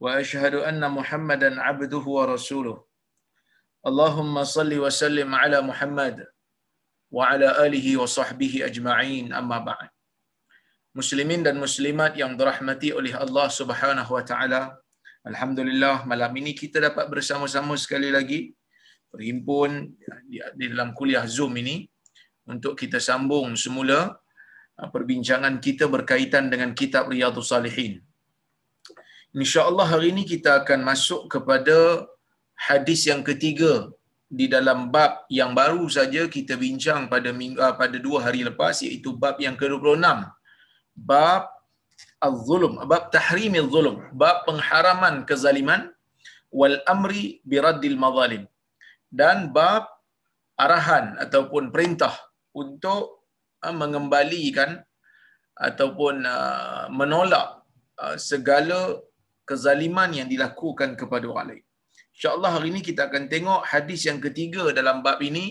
واشهد ان محمدا عبده ورسوله اللهم صل وسلم على محمد وعلى اله وصحبه اجمعين اما بعد muslimin dan muslimat yang dirahmati oleh Allah Subhanahu wa taala alhamdulillah malam ini kita dapat bersama-sama sekali lagi berhimpun di dalam kuliah Zoom ini untuk kita sambung semula perbincangan kita berkaitan dengan kitab Riyadhus Salihin InsyaAllah hari ini kita akan masuk kepada hadis yang ketiga di dalam bab yang baru saja kita bincang pada minggu, ah, pada dua hari lepas iaitu bab yang ke-26. Bab al-zulum, bab tahrim al-zulum, bab pengharaman kezaliman wal amri biraddil mazalim. Dan bab arahan ataupun perintah untuk ah, mengembalikan ataupun uh, menolak segala kezaliman yang dilakukan kepada orang lain. InsyaAllah hari ini kita akan tengok hadis yang ketiga dalam bab ini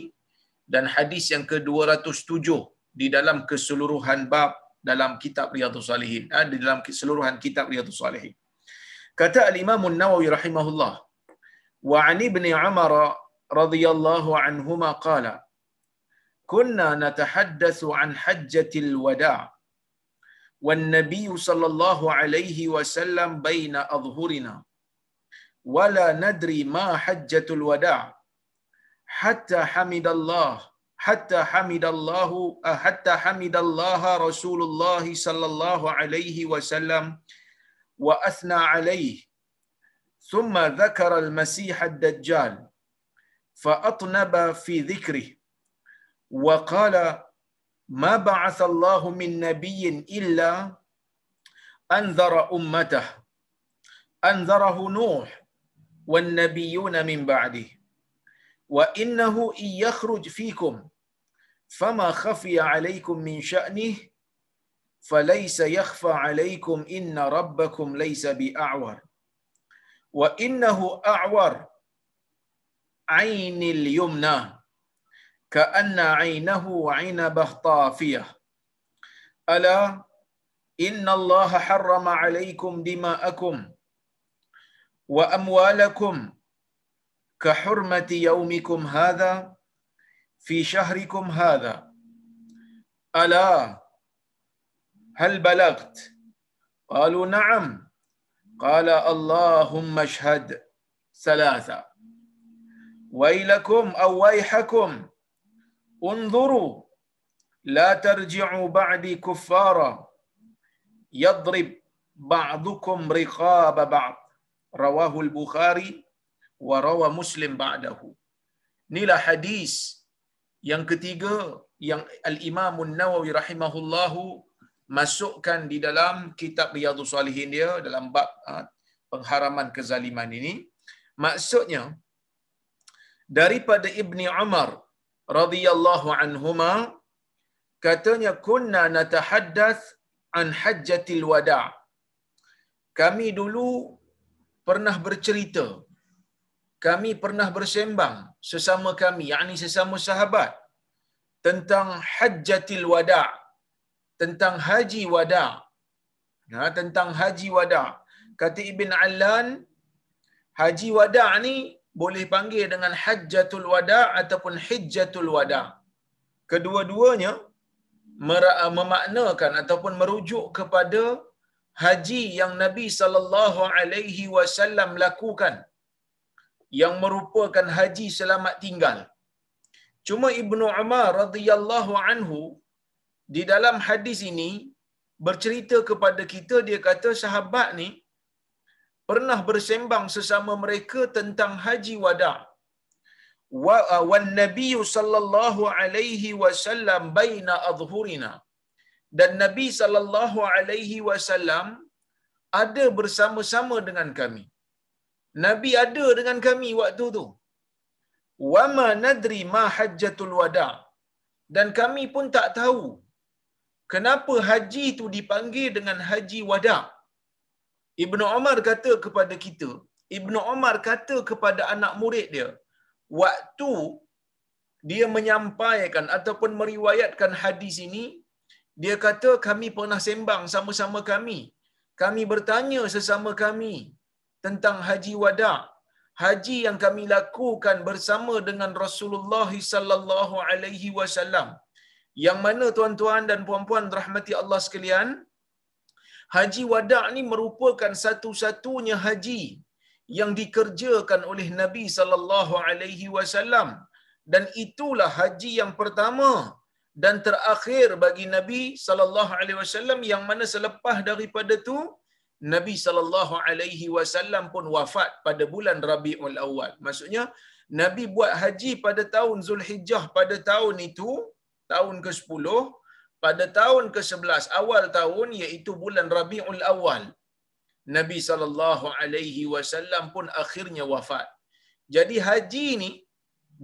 dan hadis yang ke-207 di dalam keseluruhan bab dalam kitab Riyadhus Salihin. Eh, di dalam keseluruhan kitab Riyadhus Salihin. Kata Al-Imam Nawawi rahimahullah. وعن ابن عمر رضي الله عنهما قال كنا نتحدث عن والنبي صلى الله عليه وسلم بين أظهرنا. ولا ندري ما حجة الوداع. حتى حمد الله حتى حمد الله حتى حمد الله رسول الله صلى الله عليه وسلم وأثنى عليه. ثم ذكر المسيح الدجال فأطنب في ذكره وقال ما بعث الله من نبي إلا أنذر أمته. أنذره نوح والنبيون من بعده. وإنه إن يخرج فيكم فما خفي عليكم من شأنه فليس يخفى عليكم إن ربكم ليس بأعور. وإنه أعور عين اليمنى. كأن عينه عنبة طافية. ألا إن الله حرم عليكم دماءكم وأموالكم كحرمة يومكم هذا في شهركم هذا. ألا هل بلغت؟ قالوا نعم. قال اللهم اشهد ثلاثة. ويلكم أو ويحكم. unzuru la tarji'u ba'di kuffara yadrib ba'dukum يضرب ba'd. Rawahu al-Bukhari wa rawa Muslim ba'dahu. Inilah hadis yang ketiga yang al imam nawawi rahimahullahu masukkan di dalam kitab riyadhus salihin dia dalam bab ha, pengharaman kezaliman ini. Maksudnya daripada ibni umar radhiyallahu anhuma katanya kunna natahaddath an hajjatil wada. Kami dulu pernah bercerita kami pernah bersembang sesama kami yakni sesama sahabat tentang hajjatil wada tentang haji wada. Ha, tentang haji wada. Kata Ibn Allan haji wada ni boleh panggil dengan hajjatul wada ataupun hijjatul wada. Kedua-duanya memaknakan ataupun merujuk kepada haji yang Nabi sallallahu alaihi wasallam lakukan yang merupakan haji selamat tinggal. Cuma Ibnu Umar radhiyallahu anhu di dalam hadis ini bercerita kepada kita dia kata sahabat ni pernah bersembang sesama mereka tentang haji wada. Wa wan Nabi sallallahu alaihi wasallam baina adhhurina. Dan Nabi sallallahu alaihi wasallam ada bersama-sama dengan kami. Nabi ada dengan kami waktu tu. Wama nadri ma hajjatul wada. Dan kami pun tak tahu kenapa haji itu dipanggil dengan haji wada. Ibnu Umar kata kepada kita, Ibnu Umar kata kepada anak murid dia, waktu dia menyampaikan ataupun meriwayatkan hadis ini, dia kata kami pernah sembang sama-sama kami. Kami bertanya sesama kami tentang haji wada. Haji yang kami lakukan bersama dengan Rasulullah sallallahu alaihi wasallam. Yang mana tuan-tuan dan puan-puan rahmati Allah sekalian, haji wada ni merupakan satu-satunya haji yang dikerjakan oleh Nabi sallallahu alaihi wasallam dan itulah haji yang pertama dan terakhir bagi Nabi sallallahu alaihi wasallam yang mana selepas daripada tu Nabi sallallahu alaihi wasallam pun wafat pada bulan Rabiul Awal. Maksudnya Nabi buat haji pada tahun Zulhijjah pada tahun itu, tahun ke-10, pada tahun ke-11 awal tahun iaitu bulan Rabiul Awal. Nabi sallallahu alaihi wasallam pun akhirnya wafat. Jadi haji ni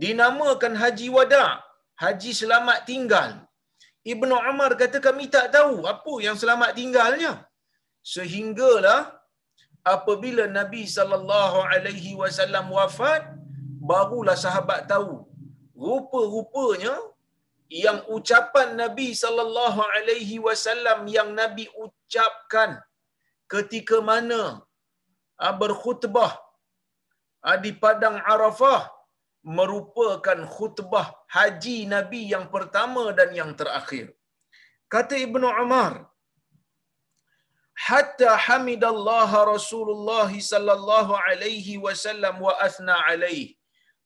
dinamakan haji wada, haji selamat tinggal. Ibnu Umar kata kami tak tahu apa yang selamat tinggalnya. Sehinggalah apabila Nabi sallallahu alaihi wasallam wafat barulah sahabat tahu. Rupa-rupanya yang ucapan Nabi sallallahu alaihi wasallam yang Nabi ucapkan ketika mana ah, berkhutbah ah, di padang Arafah merupakan khutbah haji Nabi yang pertama dan yang terakhir. Kata Ibnu Umar, hatta hamidallah Rasulullah sallallahu alaihi wasallam wa athna alaihi.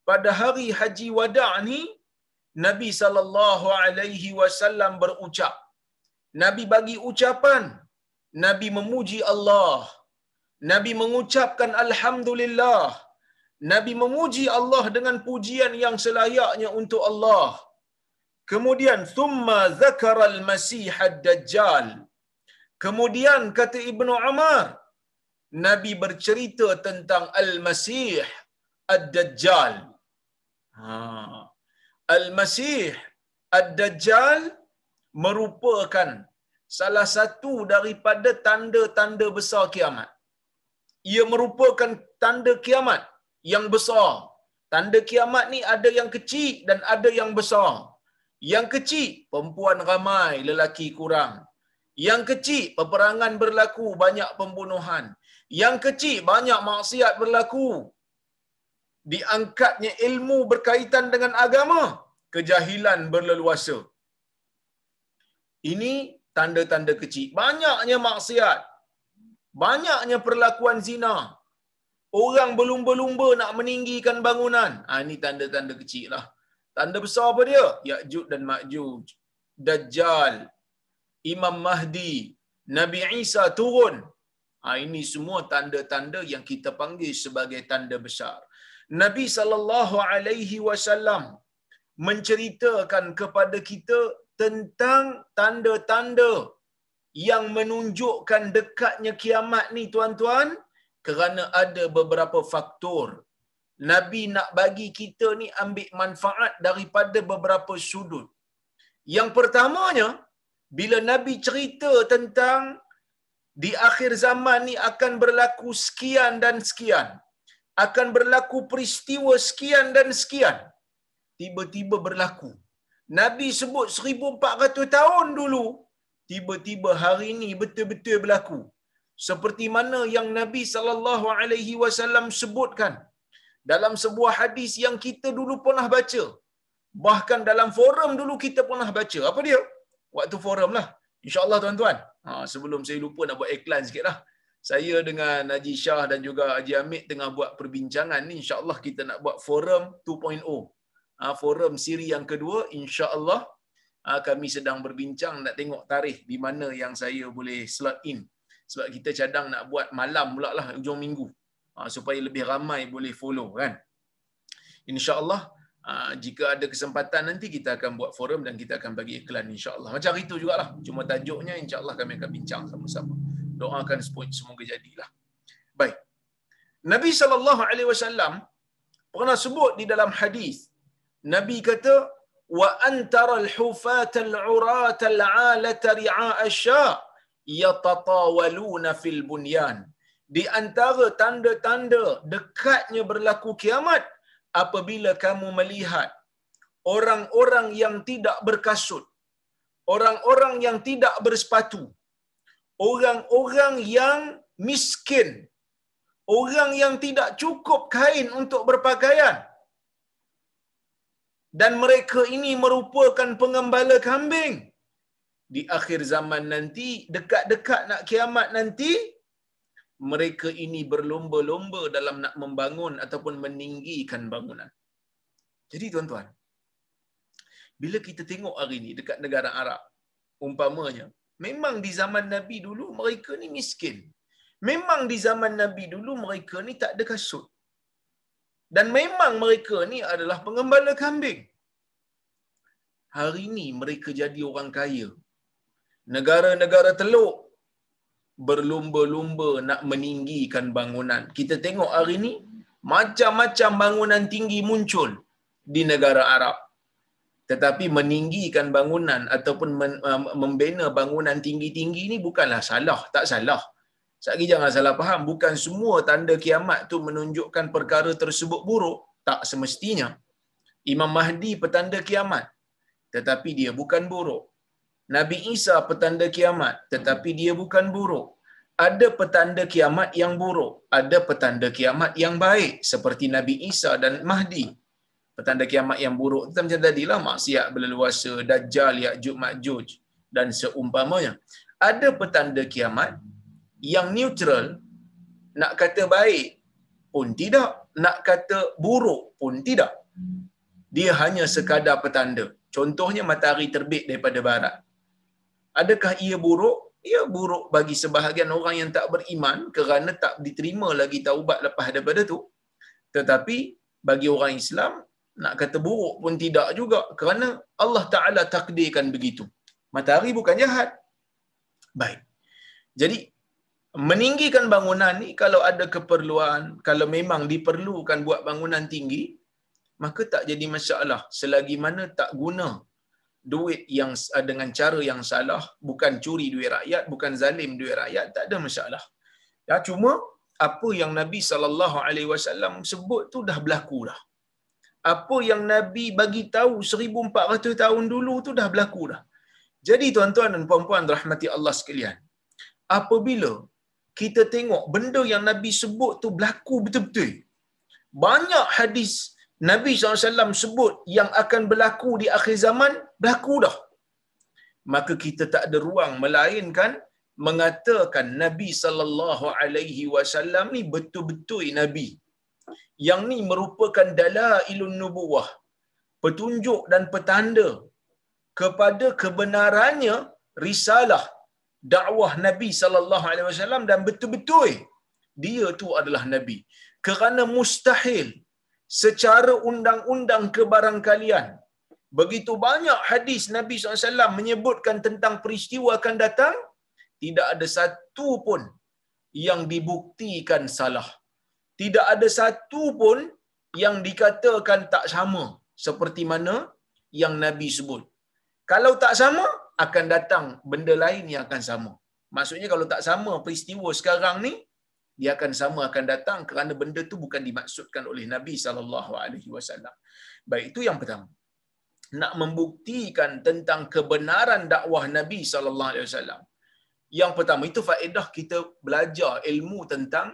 Pada hari haji wada' ni Nabi sallallahu alaihi wasallam berucap. Nabi bagi ucapan, Nabi memuji Allah. Nabi mengucapkan alhamdulillah. Nabi memuji Allah dengan pujian yang selayaknya untuk Allah. Kemudian thumma zakara al-masih ad-dajjal. Kemudian kata Ibnu Umar, Nabi bercerita tentang al-masih ad-dajjal. Ha. Al-masih ad-dajjal merupakan salah satu daripada tanda-tanda besar kiamat. Ia merupakan tanda kiamat yang besar. Tanda kiamat ni ada yang kecil dan ada yang besar. Yang kecil, perempuan ramai, lelaki kurang. Yang kecil, peperangan berlaku, banyak pembunuhan. Yang kecil, banyak maksiat berlaku. Diangkatnya ilmu berkaitan dengan agama, kejahilan berleluasa. Ini tanda-tanda kecil. Banyaknya maksiat. Banyaknya perlakuan zina. Orang berlumba-lumba nak meninggikan bangunan. Ha, ini tanda-tanda kecil lah. Tanda besar apa dia? Ya'juj dan Ma'juj. Dajjal. Imam Mahdi. Nabi Isa turun. Ha, ini semua tanda-tanda yang kita panggil sebagai tanda besar. Nabi sallallahu alaihi wasallam menceritakan kepada kita tentang tanda-tanda yang menunjukkan dekatnya kiamat ni tuan-tuan kerana ada beberapa faktor. Nabi nak bagi kita ni ambil manfaat daripada beberapa sudut. Yang pertamanya, bila Nabi cerita tentang di akhir zaman ni akan berlaku sekian dan sekian. Akan berlaku peristiwa sekian dan sekian. Tiba-tiba berlaku. Nabi sebut 1400 tahun dulu, tiba-tiba hari ini betul-betul berlaku. Seperti mana yang Nabi sallallahu alaihi wasallam sebutkan dalam sebuah hadis yang kita dulu pernah baca. Bahkan dalam forum dulu kita pernah baca. Apa dia? Waktu forum lah. InsyaAllah tuan-tuan. Ha, sebelum saya lupa nak buat iklan sikit lah. Saya dengan Haji Shah dan juga Haji Amit tengah buat perbincangan ni. InsyaAllah kita nak buat forum 2.0. Ha, forum siri yang kedua. InsyaAllah ha, kami sedang berbincang nak tengok tarikh di mana yang saya boleh slot in. Sebab kita cadang nak buat malam pula lah ujung minggu. Ha, supaya lebih ramai boleh follow kan. InsyaAllah jika ada kesempatan nanti kita akan buat forum dan kita akan bagi iklan insyaAllah. Macam itu jugalah. Cuma tajuknya insyaAllah kami akan bincang sama-sama. Doakan semoga jadilah. Baik. Nabi sallallahu alaihi wasallam pernah sebut di dalam hadis Nabi kata wa antara al-hufat al-urat al-alat ri'a asya yatatawaluna fil bunyan di antara tanda-tanda dekatnya berlaku kiamat apabila kamu melihat orang-orang yang tidak berkasut orang-orang yang tidak bersepatu orang-orang yang miskin. Orang yang tidak cukup kain untuk berpakaian. Dan mereka ini merupakan pengembala kambing. Di akhir zaman nanti dekat-dekat nak kiamat nanti mereka ini berlomba-lomba dalam nak membangun ataupun meninggikan bangunan. Jadi tuan-tuan bila kita tengok hari ini dekat negara Arab umpamanya memang di zaman Nabi dulu mereka ni miskin memang di zaman Nabi dulu mereka ni tak ada kasut dan memang mereka ni adalah pengembala kambing. Hari ini mereka jadi orang kaya. Negara-negara teluk berlumba-lumba nak meninggikan bangunan. Kita tengok hari ini macam-macam bangunan tinggi muncul di negara Arab. Tetapi meninggikan bangunan ataupun membina bangunan tinggi-tinggi ini bukanlah salah, tak salah. Sekali jangan salah faham, bukan semua tanda kiamat tu menunjukkan perkara tersebut buruk, tak semestinya. Imam Mahdi petanda kiamat, tetapi dia bukan buruk. Nabi Isa petanda kiamat, tetapi dia bukan buruk. Ada petanda kiamat yang buruk, ada petanda kiamat yang baik seperti Nabi Isa dan Mahdi. Petanda kiamat yang buruk itu macam tadilah maksiat berleluasa, dajjal, ya'juj, ma'juj dan seumpamanya. Ada petanda kiamat yang neutral nak kata baik pun tidak nak kata buruk pun tidak. Dia hanya sekadar petanda. Contohnya matahari terbit daripada barat. Adakah ia buruk? Ia buruk bagi sebahagian orang yang tak beriman kerana tak diterima lagi taubat lepas daripada tu. Tetapi bagi orang Islam nak kata buruk pun tidak juga kerana Allah Taala takdirkan begitu matahari bukan jahat baik jadi meninggikan bangunan ni kalau ada keperluan, kalau memang diperlukan buat bangunan tinggi, maka tak jadi masalah selagi mana tak guna duit yang dengan cara yang salah, bukan curi duit rakyat, bukan zalim duit rakyat, tak ada masalah. Ya cuma apa yang Nabi sallallahu alaihi wasallam sebut tu dah berlaku dah. Apa yang Nabi bagi tahu 1400 tahun dulu tu dah berlaku dah. Jadi tuan-tuan dan puan-puan rahmati Allah sekalian, apabila kita tengok benda yang Nabi sebut tu berlaku betul-betul. Banyak hadis Nabi SAW sebut yang akan berlaku di akhir zaman, berlaku dah. Maka kita tak ada ruang melainkan mengatakan Nabi sallallahu alaihi wasallam ni betul-betul nabi. Yang ni merupakan dalailun nubuwah, petunjuk dan petanda kepada kebenarannya risalah dakwah Nabi sallallahu alaihi wasallam dan betul-betul dia tu adalah nabi. Kerana mustahil secara undang-undang kebarangkalian begitu banyak hadis Nabi SAW menyebutkan tentang peristiwa akan datang tidak ada satu pun yang dibuktikan salah. Tidak ada satu pun yang dikatakan tak sama seperti mana yang Nabi sebut. Kalau tak sama, akan datang benda lain yang akan sama. Maksudnya kalau tak sama peristiwa sekarang ni, dia akan sama akan datang kerana benda tu bukan dimaksudkan oleh Nabi sallallahu alaihi wasallam. Baik itu yang pertama. Nak membuktikan tentang kebenaran dakwah Nabi sallallahu alaihi wasallam. Yang pertama itu faedah kita belajar ilmu tentang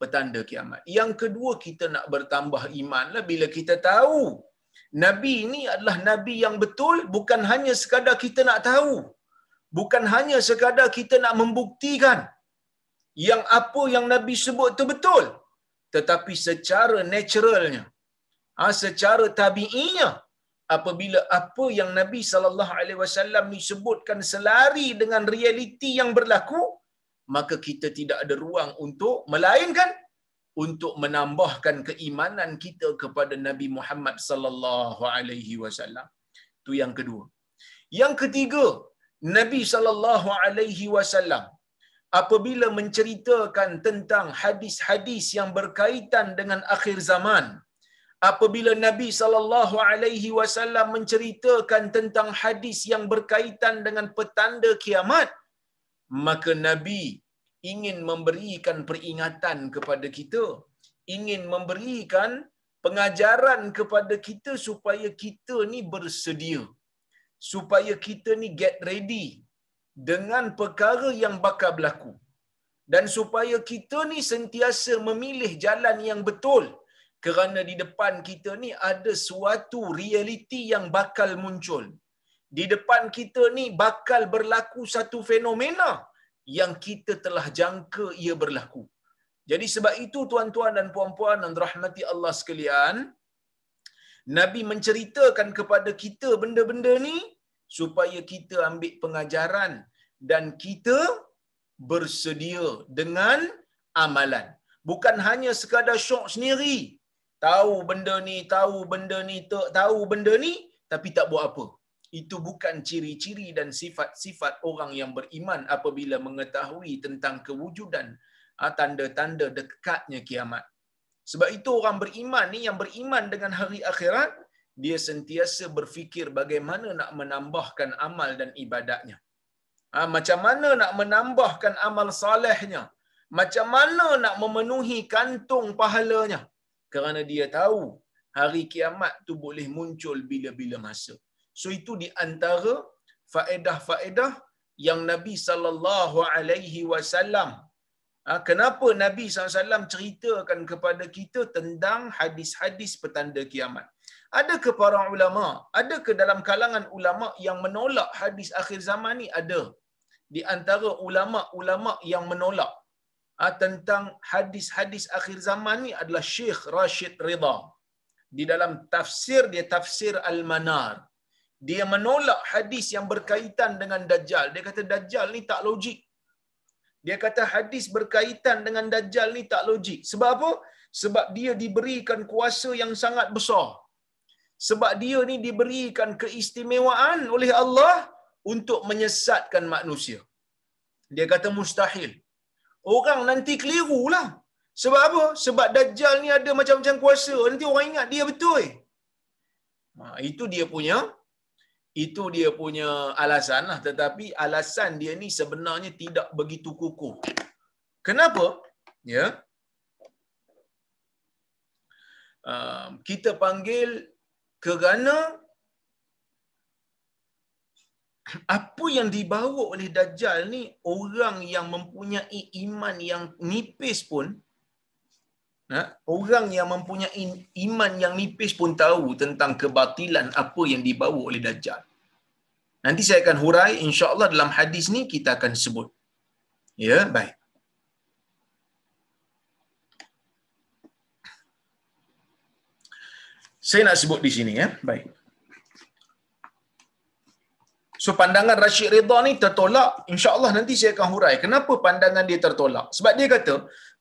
petanda kiamat. Yang kedua kita nak bertambah imanlah bila kita tahu Nabi ini adalah Nabi yang betul bukan hanya sekadar kita nak tahu. Bukan hanya sekadar kita nak membuktikan yang apa yang Nabi sebut itu betul. Tetapi secara naturalnya, ha, secara tabi'inya, apabila apa yang Nabi sallallahu alaihi wasallam ni sebutkan selari dengan realiti yang berlaku, maka kita tidak ada ruang untuk melainkan untuk menambahkan keimanan kita kepada Nabi Muhammad sallallahu alaihi wasallam. Itu yang kedua. Yang ketiga, Nabi sallallahu alaihi wasallam apabila menceritakan tentang hadis-hadis yang berkaitan dengan akhir zaman apabila Nabi sallallahu alaihi wasallam menceritakan tentang hadis yang berkaitan dengan petanda kiamat maka Nabi ingin memberikan peringatan kepada kita ingin memberikan pengajaran kepada kita supaya kita ni bersedia supaya kita ni get ready dengan perkara yang bakal berlaku. Dan supaya kita ni sentiasa memilih jalan yang betul kerana di depan kita ni ada suatu realiti yang bakal muncul di depan kita ni bakal berlaku satu fenomena yang kita telah jangka ia berlaku jadi sebab itu tuan-tuan dan puan-puan dan rahmati Allah sekalian Nabi menceritakan kepada kita benda-benda ni supaya kita ambil pengajaran dan kita bersedia dengan amalan. Bukan hanya sekadar syok sendiri. Tahu benda ni, tahu benda ni, tahu benda ni, tapi tak buat apa. Itu bukan ciri-ciri dan sifat-sifat orang yang beriman apabila mengetahui tentang kewujudan ah, tanda-tanda dekatnya kiamat. Sebab itu orang beriman ni yang beriman dengan hari akhirat, dia sentiasa berfikir bagaimana nak menambahkan amal dan ibadatnya. Ha, macam mana nak menambahkan amal salehnya? Macam mana nak memenuhi kantung pahalanya? Kerana dia tahu hari kiamat tu boleh muncul bila-bila masa. So itu di antara faedah-faedah yang Nabi sallallahu alaihi wasallam ha, kenapa Nabi SAW ceritakan kepada kita tentang hadis-hadis petanda kiamat. Ada ke para ulama, ada ke dalam kalangan ulama yang menolak hadis akhir zaman ni? Ada. Di antara ulama-ulama yang menolak ha, tentang hadis-hadis akhir zaman ni adalah Syekh Rashid Ridha. Di dalam tafsir dia tafsir Al-Manar. Dia menolak hadis yang berkaitan dengan Dajjal. Dia kata Dajjal ni tak logik. Dia kata hadis berkaitan dengan Dajjal ni tak logik. Sebab apa? Sebab dia diberikan kuasa yang sangat besar sebab dia ni diberikan keistimewaan oleh Allah untuk menyesatkan manusia. Dia kata mustahil. Orang nanti keliru lah. Sebab apa? Sebab Dajjal ni ada macam-macam kuasa. Nanti orang ingat dia betul. Ha, itu dia punya itu dia punya alasan lah. Tetapi alasan dia ni sebenarnya tidak begitu kukuh. Kenapa? Ya. Uh, kita panggil kerana apa yang dibawa oleh Dajjal ni orang yang mempunyai iman yang nipis pun ha? orang yang mempunyai iman yang nipis pun tahu tentang kebatilan apa yang dibawa oleh Dajjal. Nanti saya akan hurai insya-Allah dalam hadis ni kita akan sebut. Ya, baik. Saya nak sebut di sini ya. Baik. So pandangan Rashid Ridha ni tertolak. InsyaAllah nanti saya akan hurai. Kenapa pandangan dia tertolak? Sebab dia kata,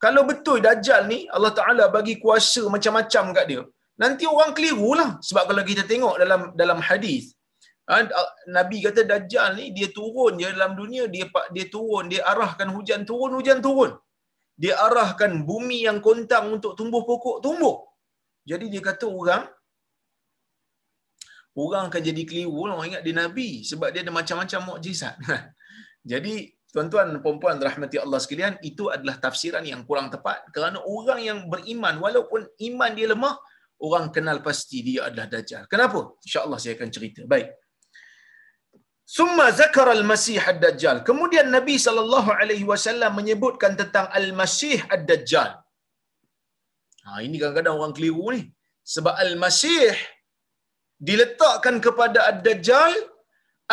kalau betul Dajjal ni, Allah Ta'ala bagi kuasa macam-macam kat dia. Nanti orang keliru lah. Sebab kalau kita tengok dalam dalam hadis, ha, Nabi kata Dajjal ni, dia turun je dalam dunia, dia dia turun, dia arahkan hujan turun, hujan turun. Dia arahkan bumi yang kontang untuk tumbuh pokok, tumbuh. Jadi dia kata orang, orang akan jadi keliru orang ingat dia nabi sebab dia ada macam-macam mukjizat. jadi tuan-tuan dan puan-puan rahmati Allah sekalian itu adalah tafsiran yang kurang tepat kerana orang yang beriman walaupun iman dia lemah orang kenal pasti dia adalah dajjal. Kenapa? Insya-Allah saya akan cerita. Baik. Summa zakara al-Masih ad-Dajjal. Kemudian Nabi sallallahu alaihi wasallam menyebutkan tentang al-Masih ad-Dajjal. Ha, ini kadang-kadang orang keliru ni. Sebab al-Masih diletakkan kepada Ad-Dajjal,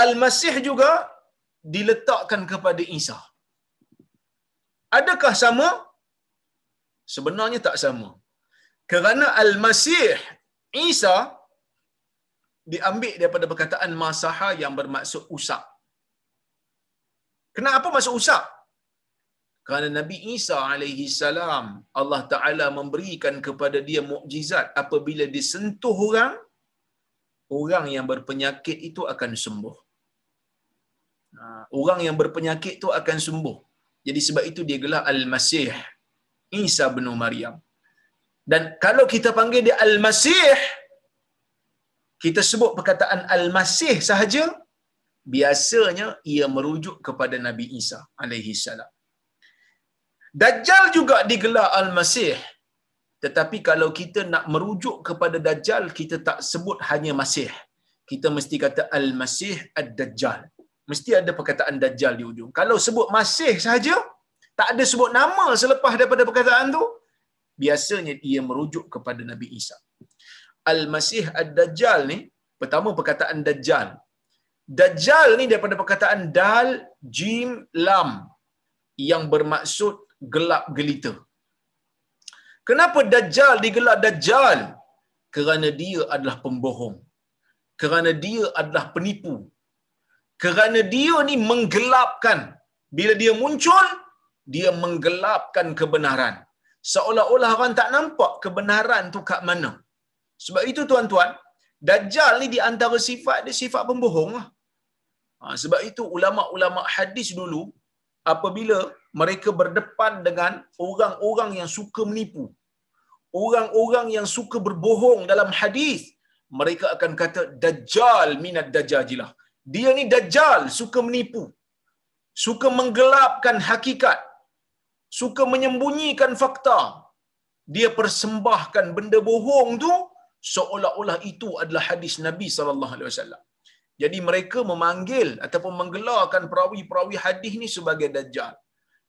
Al-Masih juga diletakkan kepada Isa. Adakah sama? Sebenarnya tak sama. Kerana Al-Masih Isa diambil daripada perkataan masaha yang bermaksud usap. Kenapa masuk usap? Kerana Nabi Isa alaihi salam Allah Taala memberikan kepada dia mukjizat apabila disentuh orang orang yang berpenyakit itu akan sembuh. Ha, orang yang berpenyakit itu akan sembuh. Jadi sebab itu dia gelar Al-Masih. Isa bin Maryam. Dan kalau kita panggil dia Al-Masih, kita sebut perkataan Al-Masih sahaja, biasanya ia merujuk kepada Nabi Isa alaihi salam. Dajjal juga digelar Al-Masih. Tetapi kalau kita nak merujuk kepada Dajjal, kita tak sebut hanya Masih. Kita mesti kata Al-Masih Ad-Dajjal. Mesti ada perkataan Dajjal di ujung. Kalau sebut Masih sahaja, tak ada sebut nama selepas daripada perkataan tu, biasanya ia merujuk kepada Nabi Isa. Al-Masih Ad-Dajjal ni, pertama perkataan Dajjal. Dajjal ni daripada perkataan Dal, Jim, Lam yang bermaksud gelap gelita. Kenapa Dajjal digelar Dajjal? Kerana dia adalah pembohong. Kerana dia adalah penipu. Kerana dia ni menggelapkan. Bila dia muncul, dia menggelapkan kebenaran. Seolah-olah orang tak nampak kebenaran tu kat mana. Sebab itu tuan-tuan, Dajjal ni di antara sifat dia sifat pembohong lah. Ha, sebab itu ulama-ulama hadis dulu, apabila mereka berdepan dengan orang-orang yang suka menipu, orang-orang yang suka berbohong dalam hadis, mereka akan kata dajjal minad dajajilah. Dia ni dajjal, suka menipu. Suka menggelapkan hakikat. Suka menyembunyikan fakta. Dia persembahkan benda bohong tu seolah-olah itu adalah hadis Nabi sallallahu alaihi wasallam. Jadi mereka memanggil ataupun menggelarkan perawi-perawi hadis ni sebagai dajjal.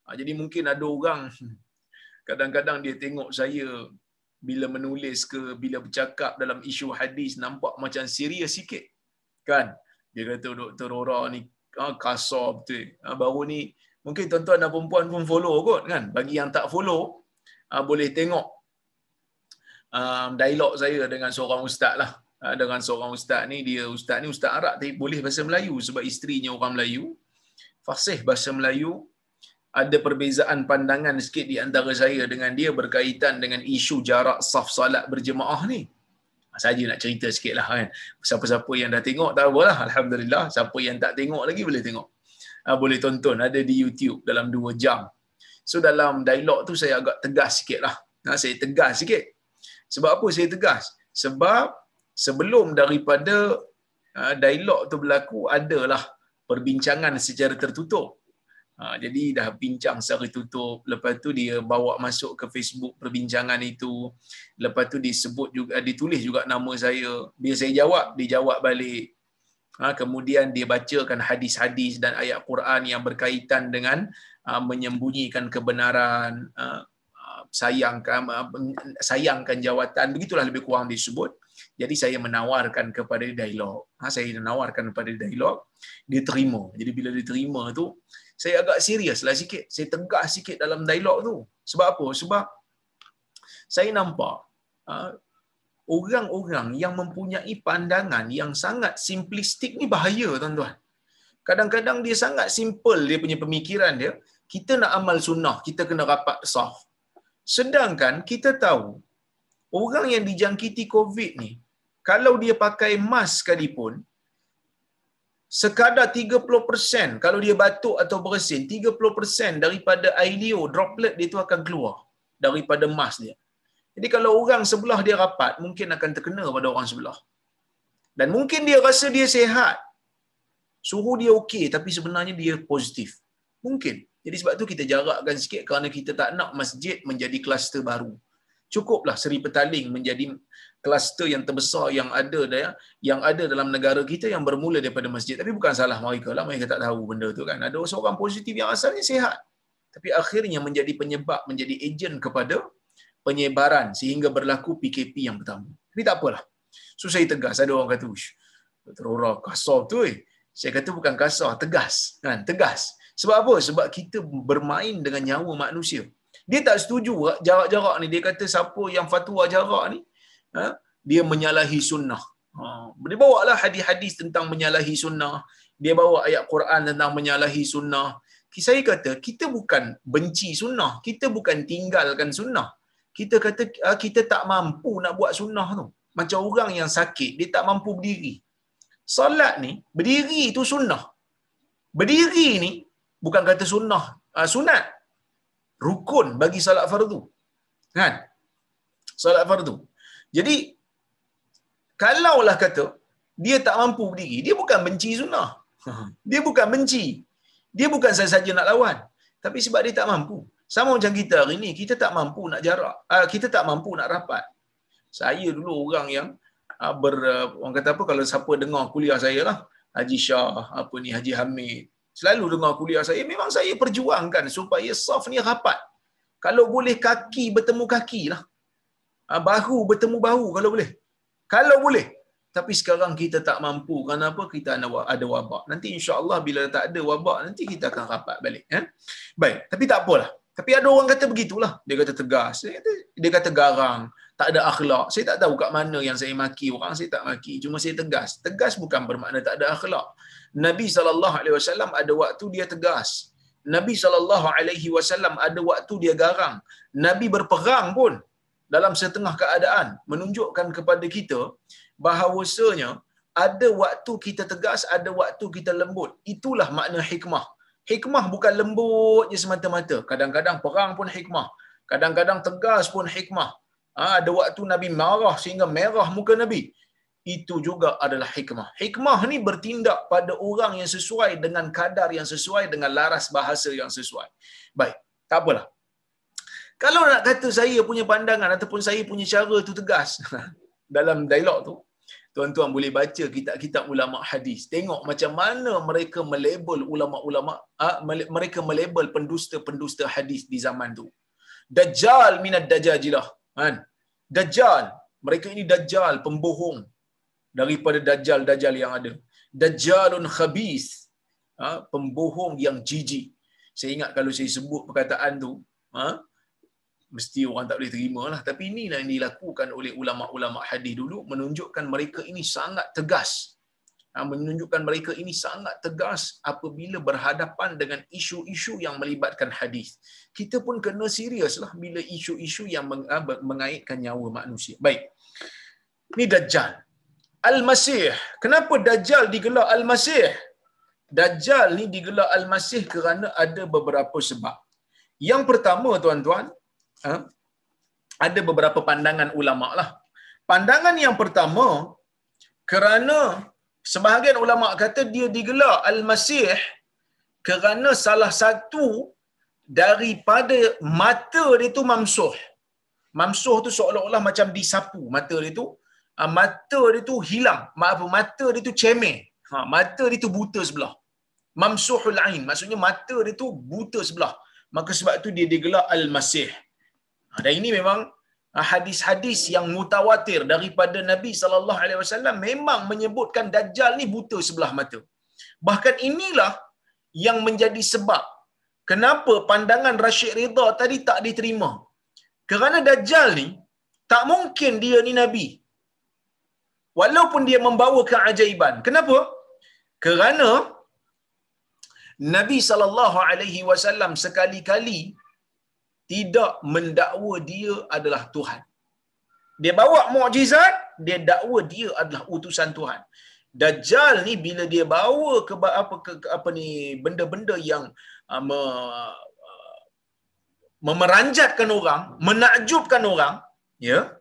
Ha, jadi mungkin ada orang kadang-kadang dia tengok saya bila menulis ke bila bercakap dalam isu hadis nampak macam serius sikit. Kan? Dia kata Dr. Rora ni ha, kasar betul. Ha, baru ni mungkin tuan-tuan dan perempuan pun follow kot kan. Bagi yang tak follow boleh tengok um, dialog saya dengan seorang ustaz lah. Ha, dengan seorang ustaz ni dia ustaz ni ustaz Arab tapi boleh bahasa Melayu sebab isterinya orang Melayu. Fasih bahasa Melayu ada perbezaan pandangan sikit di antara saya dengan dia berkaitan dengan isu jarak saf salat berjemaah ni. Ha, saja nak cerita sikit lah kan. Siapa-siapa yang dah tengok tak apalah. Alhamdulillah. Siapa yang tak tengok lagi boleh tengok. Ha, boleh tonton. Ada di YouTube dalam 2 jam. So dalam dialog tu saya agak tegas sikit lah. Saya tegas sikit. Sebab apa saya tegas? Sebab sebelum daripada uh, dialog tu berlaku adalah perbincangan secara tertutup. Ha, jadi dah bincang secara tutup. Lepas tu dia bawa masuk ke Facebook perbincangan itu. Lepas tu disebut juga, ditulis juga nama saya. Bila saya jawab, dia jawab balik. Ha, kemudian dia bacakan hadis-hadis dan ayat Quran yang berkaitan dengan ha, menyembunyikan kebenaran, ha, sayangkan sayangkan jawatan begitulah lebih kurang disebut jadi saya menawarkan kepada dialog ha, saya menawarkan kepada dialog dia terima jadi bila dia terima tu saya agak serius lah sikit. Saya tegas sikit dalam dialog tu. Sebab apa? Sebab saya nampak uh, orang-orang yang mempunyai pandangan yang sangat simplistik ni bahaya tuan-tuan. Kadang-kadang dia sangat simple dia punya pemikiran dia. Kita nak amal sunnah, kita kena rapat sah. Sedangkan kita tahu orang yang dijangkiti COVID ni, kalau dia pakai mask sekalipun, sekadar 30% kalau dia batuk atau bersin 30% daripada air liur droplet dia tu akan keluar daripada mask dia. Jadi kalau orang sebelah dia rapat mungkin akan terkena pada orang sebelah. Dan mungkin dia rasa dia sehat suhu dia okey tapi sebenarnya dia positif. Mungkin. Jadi sebab tu kita jarakkan sikit kerana kita tak nak masjid menjadi kluster baru. Cukuplah Seri Petaling menjadi kluster yang terbesar yang ada ya, yang ada dalam negara kita yang bermula daripada masjid. Tapi bukan salah mereka lah, mereka tak tahu benda tu kan. Ada seorang positif yang asalnya sihat. Tapi akhirnya menjadi penyebab, menjadi ejen kepada penyebaran sehingga berlaku PKP yang pertama. Tapi tak apalah. So saya tegas, ada orang kata, Terora kasar tu eh. Saya kata bukan kasar, tegas. kan Tegas. Sebab apa? Sebab kita bermain dengan nyawa manusia. Dia tak setuju jarak-jarak ni. Dia kata siapa yang fatwa jarak ni, ha, dia menyalahi sunnah. Ha, dia bawa lah hadis-hadis tentang menyalahi sunnah. Dia bawa ayat Quran tentang menyalahi sunnah. Saya kata, kita bukan benci sunnah. Kita bukan tinggalkan sunnah. Kita kata, ha, kita tak mampu nak buat sunnah tu. Macam orang yang sakit, dia tak mampu berdiri. Salat ni, berdiri tu sunnah. Berdiri ni, bukan kata sunnah sunat. Rukun bagi solat fardu. Kan? Solat fardu. Jadi kalaulah kata dia tak mampu berdiri, dia bukan benci sunnah. Dia bukan benci. Dia bukan saja-saja nak lawan. Tapi sebab dia tak mampu. Sama macam kita hari ni, kita tak mampu nak jarak. Uh, kita tak mampu nak rapat. Saya dulu orang yang uh, ber, orang kata apa, kalau siapa dengar kuliah saya lah, Haji Shah, apa ni, Haji Hamid, selalu dengar kuliah saya, memang saya perjuangkan supaya saf ni rapat. Kalau boleh kaki bertemu kaki lah. Uh, bahu bertemu bahu kalau boleh. Kalau boleh. Tapi sekarang kita tak mampu. Kenapa? Kita ada wabak. Nanti insya-Allah bila tak ada wabak nanti kita akan rapat balik, ya. Baik, tapi tak apalah. Tapi ada orang kata begitulah. Dia kata tegas. Dia kata, dia kata garang. Tak ada akhlak. Saya tak tahu kat mana yang saya maki orang. Saya tak maki. Cuma saya tegas. Tegas bukan bermakna tak ada akhlak. Nabi SAW ada waktu dia tegas. Nabi SAW ada waktu dia garang. Nabi berperang pun dalam setengah keadaan. Menunjukkan kepada kita bahawasanya ada waktu kita tegas, ada waktu kita lembut. Itulah makna hikmah. Hikmah bukan lembut je semata-mata. Kadang-kadang perang pun hikmah. Kadang-kadang tegas pun hikmah. Ha, ada waktu Nabi marah sehingga merah muka Nabi. Itu juga adalah hikmah. Hikmah ni bertindak pada orang yang sesuai dengan kadar yang sesuai dengan laras bahasa yang sesuai. Baik, tak apalah. Kalau nak kata saya punya pandangan ataupun saya punya cara tu tegas. Dalam dialog tu, tuan-tuan boleh baca kitab-kitab ulama hadis. Tengok macam mana mereka melabel ulama-ulama ah, mereka melabel pendusta-pendusta hadis di zaman tu. Dajjal minad dajajilah kan? Dajjal mereka ini dajjal pembohong daripada dajjal-dajjal yang ada. Dajjalun khabis ha, pembohong yang jijik. Saya ingat kalau saya sebut perkataan tu ha, mesti orang tak boleh terima lah. Tapi inilah yang dilakukan oleh ulama-ulama hadis dulu menunjukkan mereka ini sangat tegas. Ha, menunjukkan mereka ini sangat tegas apabila berhadapan dengan isu-isu yang melibatkan hadis. Kita pun kena serius lah bila isu-isu yang ha, mengaitkan nyawa manusia. Baik. Ini Dajjal. Al-Masih. Kenapa Dajjal digelar Al-Masih? Dajjal ni digelar Al-Masih kerana ada beberapa sebab. Yang pertama tuan-tuan? Ada beberapa pandangan ulama lah. Pandangan yang pertama, kerana sebahagian ulama kata dia digelar Al-Masih kerana salah satu daripada mata dia tu mamsuh. Mamsuh tu seolah-olah macam disapu mata dia tu. Ha, mata dia tu hilang. Maaf, mata dia tu cemeh. Ha, mata dia tu buta sebelah. Mamsuhul ain. Maksudnya mata dia tu buta sebelah. Maka sebab tu dia digelar Al-Masih. Ha, dan ini memang ha, hadis-hadis yang mutawatir daripada Nabi sallallahu alaihi wasallam memang menyebutkan dajjal ni buta sebelah mata. Bahkan inilah yang menjadi sebab kenapa pandangan Rashid Ridha tadi tak diterima. Kerana dajjal ni tak mungkin dia ni nabi. Walaupun dia membawa keajaiban. Kenapa? Kerana Nabi sallallahu alaihi wasallam sekali-kali tidak mendakwa dia adalah Tuhan. Dia bawa mukjizat, dia dakwa dia adalah utusan Tuhan. Dajjal ni bila dia bawa ke apa ke, ke apa ni benda-benda yang uh, me, uh, memeranjatkan orang, menakjubkan orang, ya.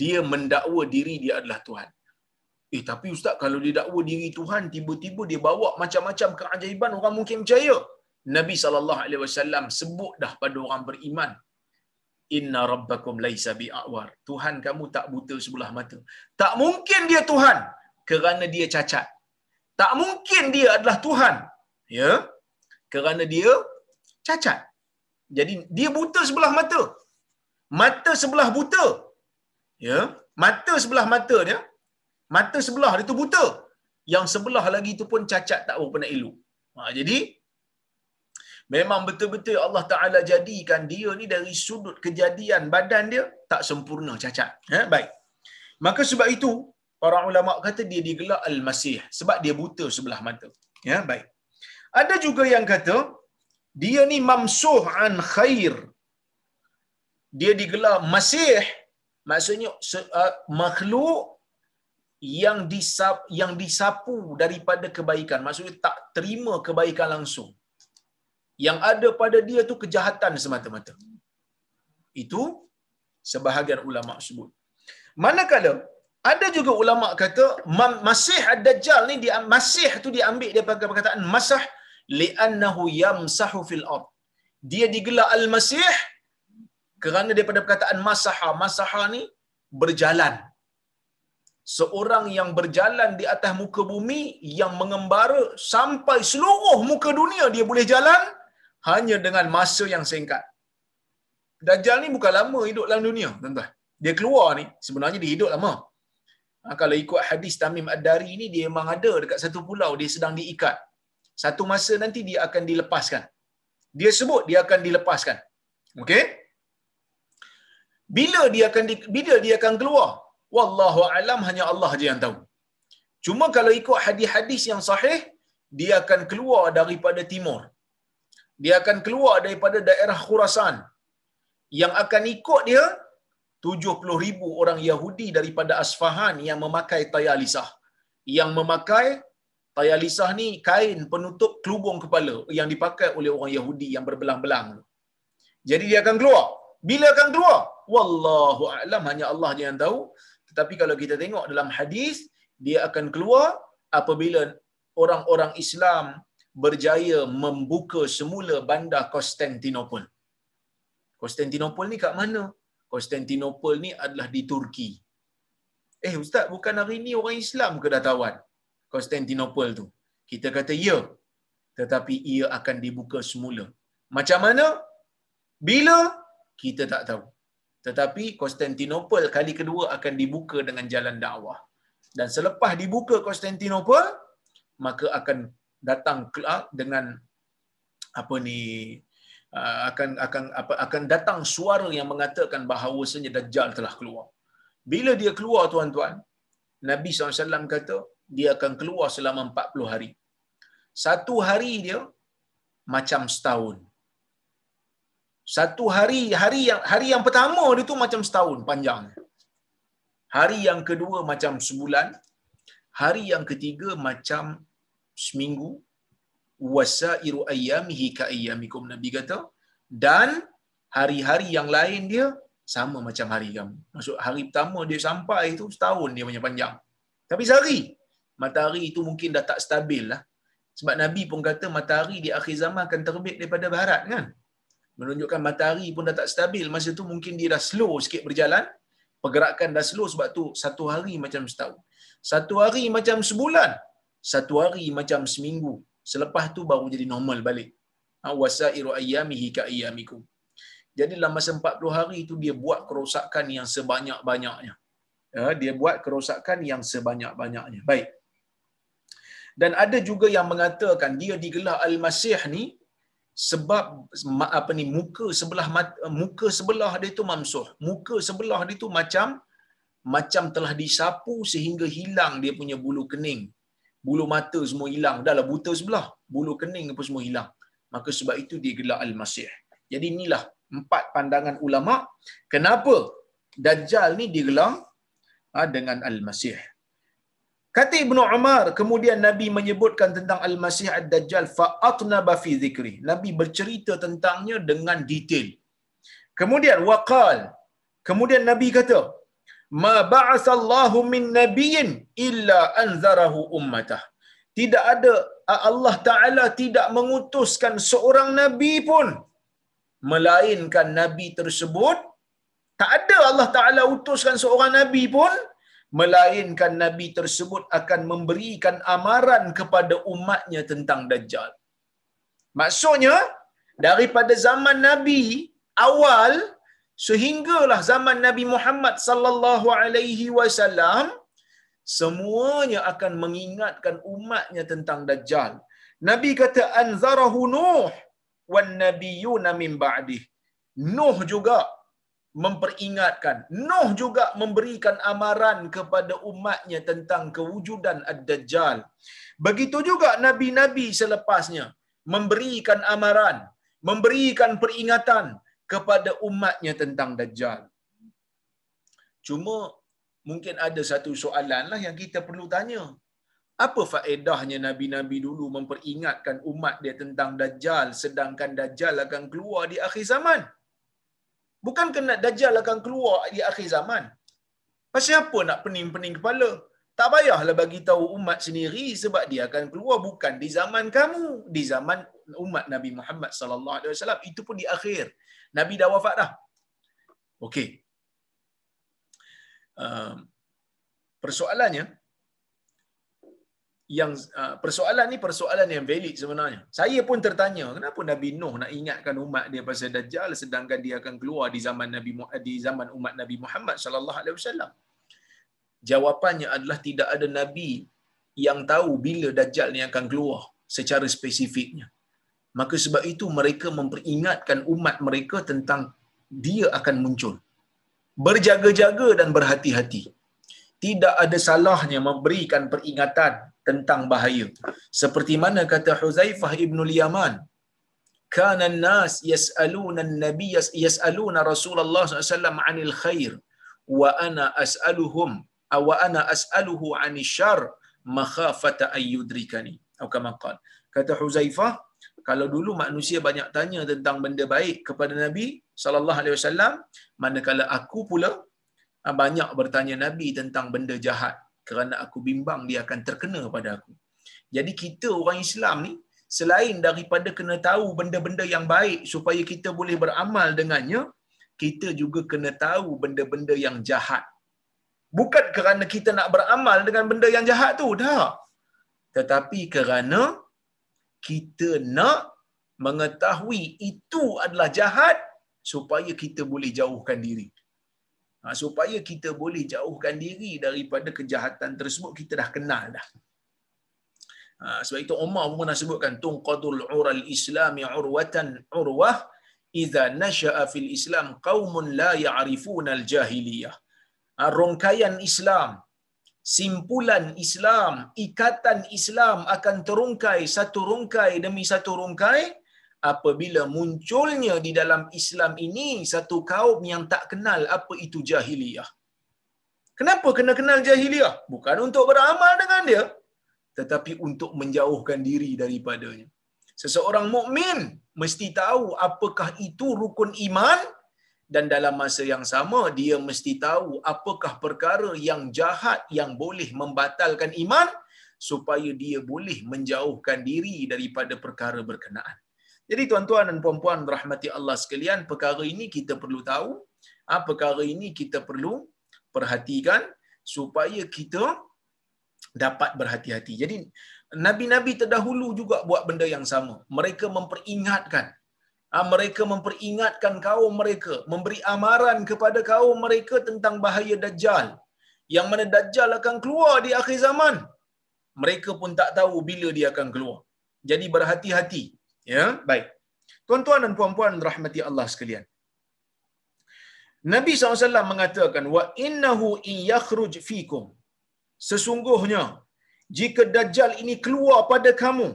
Dia mendakwa diri dia adalah Tuhan. Eh tapi ustaz kalau dia dakwa diri Tuhan tiba-tiba dia bawa macam-macam keajaiban orang mungkin percaya. Nabi wasallam sebut dah pada orang beriman inna rabbakum laisa bi'awar. Tuhan kamu tak buta sebelah mata. Tak mungkin dia Tuhan kerana dia cacat. Tak mungkin dia adalah Tuhan ya kerana dia cacat. Jadi dia buta sebelah mata. Mata sebelah buta ya mata sebelah mata dia mata sebelah dia tu buta. Yang sebelah lagi tu pun cacat tak berapa nak elok. Ha, jadi memang betul-betul Allah Ta'ala jadikan dia ni dari sudut kejadian badan dia tak sempurna cacat. Ha? Baik. Maka sebab itu, para ulama kata dia digelar Al-Masih. Sebab dia buta sebelah mata. Ya, baik. Ada juga yang kata, dia ni mamsuh an khair. Dia digelar Masih. Maksudnya, uh, makhluk yang disap, yang disapu daripada kebaikan. Maksudnya tak terima kebaikan langsung. Yang ada pada dia tu kejahatan semata-mata. Itu sebahagian ulama sebut. Manakala ada juga ulama kata Masih ad-Dajjal ni dia Masih tu diambil daripada perkataan masah li'annahu yamsahu fil ard. Dia digelar al-Masih kerana daripada perkataan masaha. Masaha ni berjalan. Seorang yang berjalan di atas muka bumi yang mengembara sampai seluruh muka dunia dia boleh jalan hanya dengan masa yang singkat. Dajjal ni bukan lama hidup dalam dunia, tuan-tuan. Dia keluar ni, sebenarnya dia hidup lama. Ha, kalau ikut hadis Tamim Ad-Dari ni, dia memang ada dekat satu pulau, dia sedang diikat. Satu masa nanti dia akan dilepaskan. Dia sebut dia akan dilepaskan. Okey? Bila dia akan di, bila dia akan keluar? Wallahu alam hanya Allah je yang tahu. Cuma kalau ikut hadis-hadis yang sahih, dia akan keluar daripada timur. Dia akan keluar daripada daerah Khurasan. Yang akan ikut dia 70 ribu orang Yahudi daripada Asfahan yang memakai tayalisah. Yang memakai tayalisah ni kain penutup kelubung kepala yang dipakai oleh orang Yahudi yang berbelang-belang. Jadi dia akan keluar. Bila akan keluar? Wallahu a'lam hanya Allah je yang tahu. Tetapi kalau kita tengok dalam hadis, dia akan keluar apabila orang-orang Islam berjaya membuka semula bandar Konstantinopel. Konstantinopel ni kat mana? Konstantinopel ni adalah di Turki. Eh ustaz, bukan hari ni orang Islam ke dah tawan Konstantinopel tu? Kita kata ya. Tetapi ia akan dibuka semula. Macam mana? Bila? Kita tak tahu. Tetapi Konstantinopel kali kedua akan dibuka dengan jalan dakwah. Dan selepas dibuka Konstantinopel, maka akan datang dengan apa ni uh, akan akan apa akan datang suara yang mengatakan bahawasanya dajjal telah keluar. Bila dia keluar tuan-tuan, Nabi SAW kata dia akan keluar selama 40 hari. Satu hari dia macam setahun. Satu hari hari yang hari yang pertama dia tu macam setahun panjangnya. Hari yang kedua macam sebulan. Hari yang ketiga macam seminggu. Wasairu ayyamihi ka ayyamikum Nabi kata dan hari-hari yang lain dia sama macam hari kamu. Maksud hari pertama dia sampai itu setahun dia punya panjang. Tapi sehari matahari itu mungkin dah tak stabil lah. Sebab Nabi pun kata matahari di akhir zaman akan terbit daripada barat kan. Menunjukkan matahari pun dah tak stabil. Masa tu mungkin dia dah slow sikit berjalan. Pergerakan dah slow sebab tu satu hari macam setahun. Satu hari macam sebulan. Satu hari macam seminggu. Selepas tu baru jadi normal balik. Ha, wasairu ayyamihi ka ayyamikum. Jadi dalam masa 40 hari itu dia buat kerosakan yang sebanyak-banyaknya. Ya, dia buat kerosakan yang sebanyak-banyaknya. Baik. Dan ada juga yang mengatakan dia digelar Al-Masih ni sebab apa ni muka sebelah muka sebelah dia tu mamsuh. Muka sebelah dia tu macam macam telah disapu sehingga hilang dia punya bulu kening bulu mata semua hilang. Dah lah buta sebelah. Bulu kening pun semua hilang. Maka sebab itu dia gelar al-masih. Jadi inilah empat pandangan ulama kenapa dajjal ni digelar ha, dengan al-masih. Kata Ibnu Umar kemudian nabi menyebutkan tentang al-masih ad-dajjal fa atnaba fi dhikri nabi bercerita tentangnya dengan detail. Kemudian waqal. Kemudian nabi kata ma ba'athallahu min nabiyyin illa anzarahu ummatah. Tidak ada Allah taala tidak mengutuskan seorang nabi pun melainkan nabi tersebut. Tak ada Allah taala utuskan seorang nabi pun melainkan nabi tersebut akan memberikan amaran kepada umatnya tentang dajjal. Maksudnya daripada zaman nabi awal sehinggalah zaman Nabi Muhammad sallallahu alaihi wasallam semuanya akan mengingatkan umatnya tentang dajjal. Nabi kata anzarahu Nuh wan nabiyyuna min ba'dih. Nuh juga memperingatkan. Nuh juga memberikan amaran kepada umatnya tentang kewujudan ad-dajjal. Begitu juga nabi-nabi selepasnya memberikan amaran, memberikan peringatan kepada umatnya tentang Dajjal. Cuma mungkin ada satu soalan lah yang kita perlu tanya. Apa faedahnya Nabi-Nabi dulu memperingatkan umat dia tentang Dajjal sedangkan Dajjal akan keluar di akhir zaman? Bukan kena Dajjal akan keluar di akhir zaman. Pasal apa nak pening-pening kepala? Tak payahlah bagi tahu umat sendiri sebab dia akan keluar bukan di zaman kamu, di zaman umat Nabi Muhammad sallallahu alaihi wasallam. Itu pun di akhir. Nabi dah wafat dah. Okey. Uh, persoalannya yang uh, persoalan ni persoalan yang valid sebenarnya. Saya pun tertanya, kenapa Nabi Nuh nak ingatkan umat dia pasal Dajjal sedangkan dia akan keluar di zaman Nabi di zaman umat Nabi Muhammad sallallahu alaihi wasallam? Jawapannya adalah tidak ada nabi yang tahu bila Dajjal ni akan keluar secara spesifiknya. Maka sebab itu mereka memperingatkan umat mereka tentang dia akan muncul. Berjaga-jaga dan berhati-hati. Tidak ada salahnya memberikan peringatan tentang bahaya. Seperti mana kata Huzaifah ibn Yaman, kana an-nas yas'aluna an-nabiy yas'aluna Rasulullah SAW 'anil khair wa ana as'aluhum aw ana as'aluhu 'anil syarr makhafata ayyudrikani. Atau kama qala. Kata Huzaifah, kalau dulu manusia banyak tanya tentang benda baik kepada Nabi sallallahu alaihi wasallam, manakala aku pula ah, banyak bertanya Nabi tentang benda jahat kerana aku bimbang dia akan terkena pada aku. Jadi kita orang Islam ni selain daripada kena tahu benda-benda yang baik supaya kita boleh beramal dengannya, kita juga kena tahu benda-benda yang jahat. Bukan kerana kita nak beramal dengan benda yang jahat tu, dah. Tetapi kerana kita nak mengetahui itu adalah jahat supaya kita boleh jauhkan diri. Ha, supaya kita boleh jauhkan diri daripada kejahatan tersebut, kita dah kenal dah. Ha, sebab itu Umar pun pernah sebutkan tunqadul ural islami urwatan urwah idza nasha'a fil islam qaumun la ya'rifuna al jahiliyah. Ha, rongkaian Islam simpulan Islam, ikatan Islam akan terungkai satu rungkai demi satu rungkai apabila munculnya di dalam Islam ini satu kaum yang tak kenal apa itu jahiliyah. Kenapa kena kenal jahiliyah? Bukan untuk beramal dengan dia, tetapi untuk menjauhkan diri daripadanya. Seseorang mukmin mesti tahu apakah itu rukun iman dan dalam masa yang sama dia mesti tahu apakah perkara yang jahat yang boleh membatalkan iman supaya dia boleh menjauhkan diri daripada perkara berkenaan. Jadi tuan-tuan dan puan-puan rahmati Allah sekalian, perkara ini kita perlu tahu, ah perkara ini kita perlu perhatikan supaya kita dapat berhati-hati. Jadi nabi-nabi terdahulu juga buat benda yang sama. Mereka memperingatkan mereka memperingatkan kaum mereka, memberi amaran kepada kaum mereka tentang bahaya Dajjal. Yang mana Dajjal akan keluar di akhir zaman. Mereka pun tak tahu bila dia akan keluar. Jadi berhati-hati. Ya, baik. Tuan-tuan dan puan-puan rahmati Allah sekalian. Nabi SAW mengatakan, wa innahu in yakhruj fikum. Sesungguhnya, jika Dajjal ini keluar pada kamu,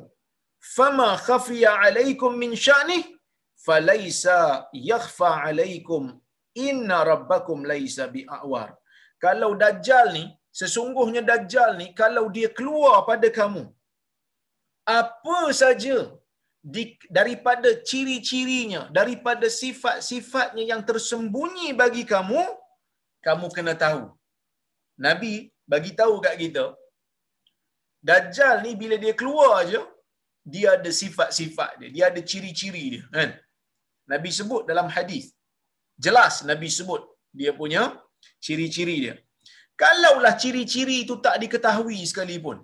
fama khafiya alaikum min sya'nih, falaisa yakhfa alaikum inna rabbakum laisa bi'awar. Kalau dajjal ni, sesungguhnya dajjal ni kalau dia keluar pada kamu, apa saja di, daripada ciri-cirinya, daripada sifat-sifatnya yang tersembunyi bagi kamu, kamu kena tahu. Nabi bagi tahu kat kita, Dajjal ni bila dia keluar aja, dia ada sifat-sifat dia, dia ada ciri-ciri dia, kan? Nabi sebut dalam hadis. Jelas Nabi sebut dia punya ciri-ciri dia. Kalaulah ciri-ciri itu tak diketahui sekalipun.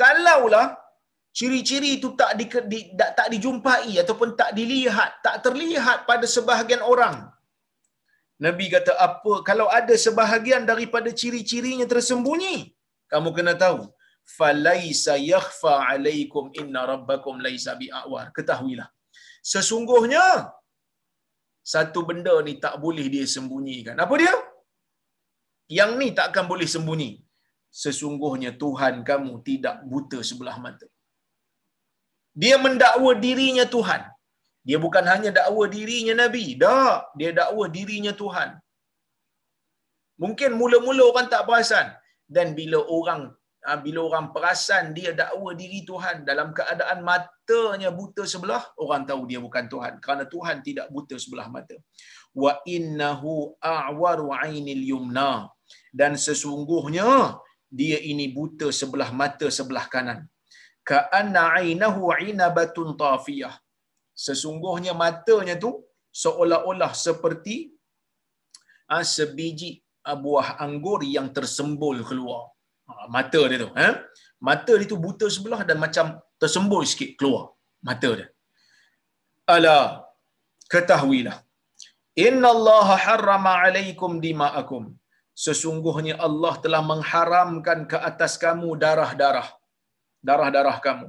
Kalaulah ciri-ciri itu tak di, di, tak dijumpai ataupun tak dilihat, tak terlihat pada sebahagian orang. Nabi kata apa kalau ada sebahagian daripada ciri-cirinya tersembunyi, kamu kena tahu falaisa yakhfa alaikum inna rabbakum laisa bi'awar. Ketahuilah sesungguhnya satu benda ni tak boleh dia sembunyikan. Apa dia? Yang ni takkan boleh sembunyi. Sesungguhnya Tuhan kamu tidak buta sebelah mata. Dia mendakwa dirinya Tuhan. Dia bukan hanya dakwa dirinya Nabi. Tak. Dia dakwa dirinya Tuhan. Mungkin mula-mula orang tak perasan. Dan bila orang bila orang perasan dia dakwa diri Tuhan dalam keadaan matanya buta sebelah orang tahu dia bukan Tuhan. Kerana Tuhan tidak buta sebelah mata. Wa innahu a'waru 'ainil yumna. Dan sesungguhnya dia ini buta sebelah mata sebelah kanan. Ka'anna 'ainahu 'inabatun tafiyah. Sesungguhnya matanya tu seolah-olah seperti ha, sebiji ha, buah anggur yang tersembul keluar mata dia tu ha? mata dia tu buta sebelah dan macam tersembul sikit keluar mata dia. Ala ketahuilah. Inna Allah harrama alaikum dima'akum. Sesungguhnya Allah telah mengharamkan ke atas kamu darah-darah. Darah-darah kamu.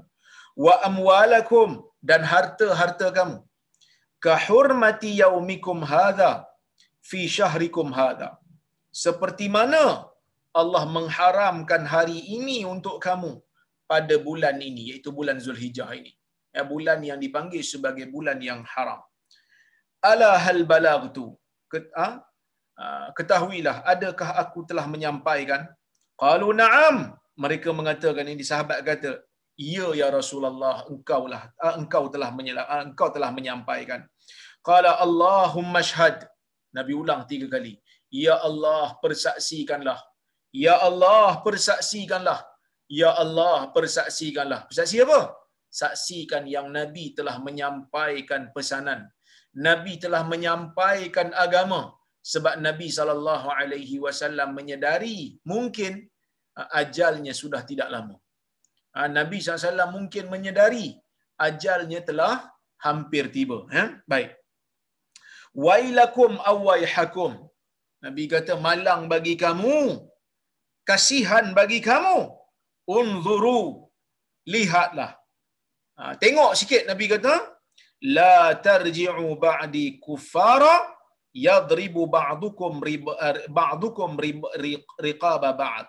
Wa amwalakum dan harta-harta kamu. Kahurmati yaumikum hadha fi syahrikum hadha. Seperti mana Allah mengharamkan hari ini untuk kamu pada bulan ini iaitu bulan Zulhijjah ini. Ya bulan yang dipanggil sebagai bulan yang haram. Ala hal balagtu? Ha? ha? ketahuilah adakah aku telah menyampaikan? Qalu na'am. Mereka mengatakan ini sahabat kata ya ya Rasulullah engkaulah ha, engkau telah engkau telah menyampaikan. Qala Allahumma shahad Nabi ulang tiga kali ya Allah persaksikanlah ya Allah persaksikanlah ya Allah persaksikanlah persaksi apa saksikan yang Nabi telah menyampaikan pesanan Nabi telah menyampaikan agama sebab Nabi sallallahu alaihi wasallam menyedari mungkin uh, ajalnya sudah tidak lama. Uh, Nabi SAW mungkin menyedari ajalnya telah hampir tiba. Ya? Baik. Wailakum awaihakum. Nabi kata malang bagi kamu. Kasihan bagi kamu. Unzuru. Lihatlah. Ha, tengok sikit Nabi kata la tarji'u ba'di kuffara yadribu ba'dukum ba'dukum riqaba ba'd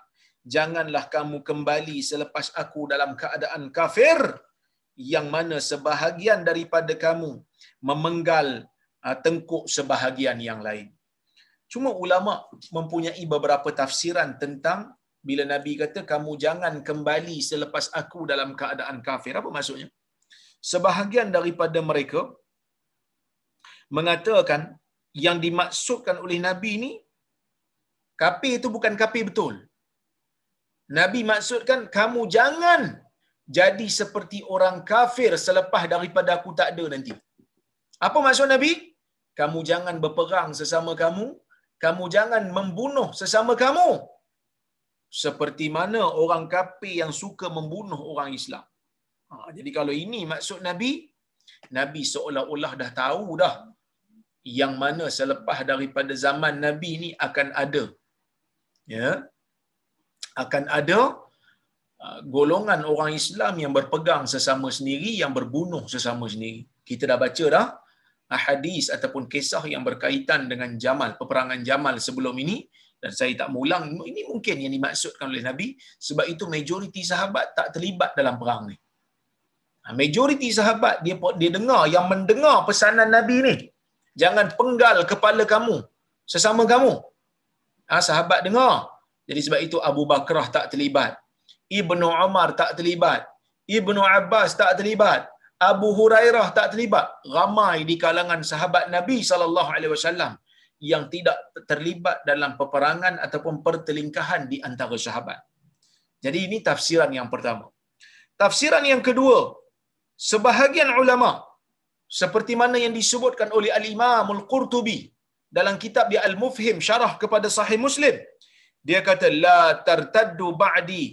janganlah kamu kembali selepas aku dalam keadaan kafir yang mana sebahagian daripada kamu memenggal uh, tengkuk sebahagian yang lain cuma ulama mempunyai beberapa tafsiran tentang bila nabi kata kamu jangan kembali selepas aku dalam keadaan kafir apa maksudnya sebahagian daripada mereka mengatakan yang dimaksudkan oleh Nabi ini kafir itu bukan kafir betul. Nabi maksudkan kamu jangan jadi seperti orang kafir selepas daripada aku tak ada nanti. Apa maksud Nabi? Kamu jangan berperang sesama kamu, kamu jangan membunuh sesama kamu. Seperti mana orang kafir yang suka membunuh orang Islam. Ha, jadi kalau ini maksud Nabi, Nabi seolah-olah dah tahu dah yang mana selepas daripada zaman Nabi ini akan ada. Ya. Akan ada uh, golongan orang Islam yang berpegang sesama sendiri, yang berbunuh sesama sendiri. Kita dah baca dah hadis ataupun kisah yang berkaitan dengan Jamal, peperangan Jamal sebelum ini dan saya tak mengulang ini mungkin yang dimaksudkan oleh Nabi sebab itu majoriti sahabat tak terlibat dalam perang ni. Ha, majoriti sahabat dia dia dengar yang mendengar pesanan Nabi ni. Jangan penggal kepala kamu sesama kamu. Ha, sahabat dengar. Jadi sebab itu Abu Bakrah tak terlibat. Ibnu Umar tak terlibat. Ibnu Abbas tak terlibat. Abu Hurairah tak terlibat. Ramai di kalangan sahabat Nabi sallallahu alaihi wasallam yang tidak terlibat dalam peperangan ataupun pertelingkahan di antara sahabat. Jadi ini tafsiran yang pertama. Tafsiran yang kedua, sebahagian ulama seperti mana yang disebutkan oleh al-Imam al-Qurtubi dalam kitab dia Al-Mufhim syarah kepada Sahih Muslim dia kata la tartaddu ba'di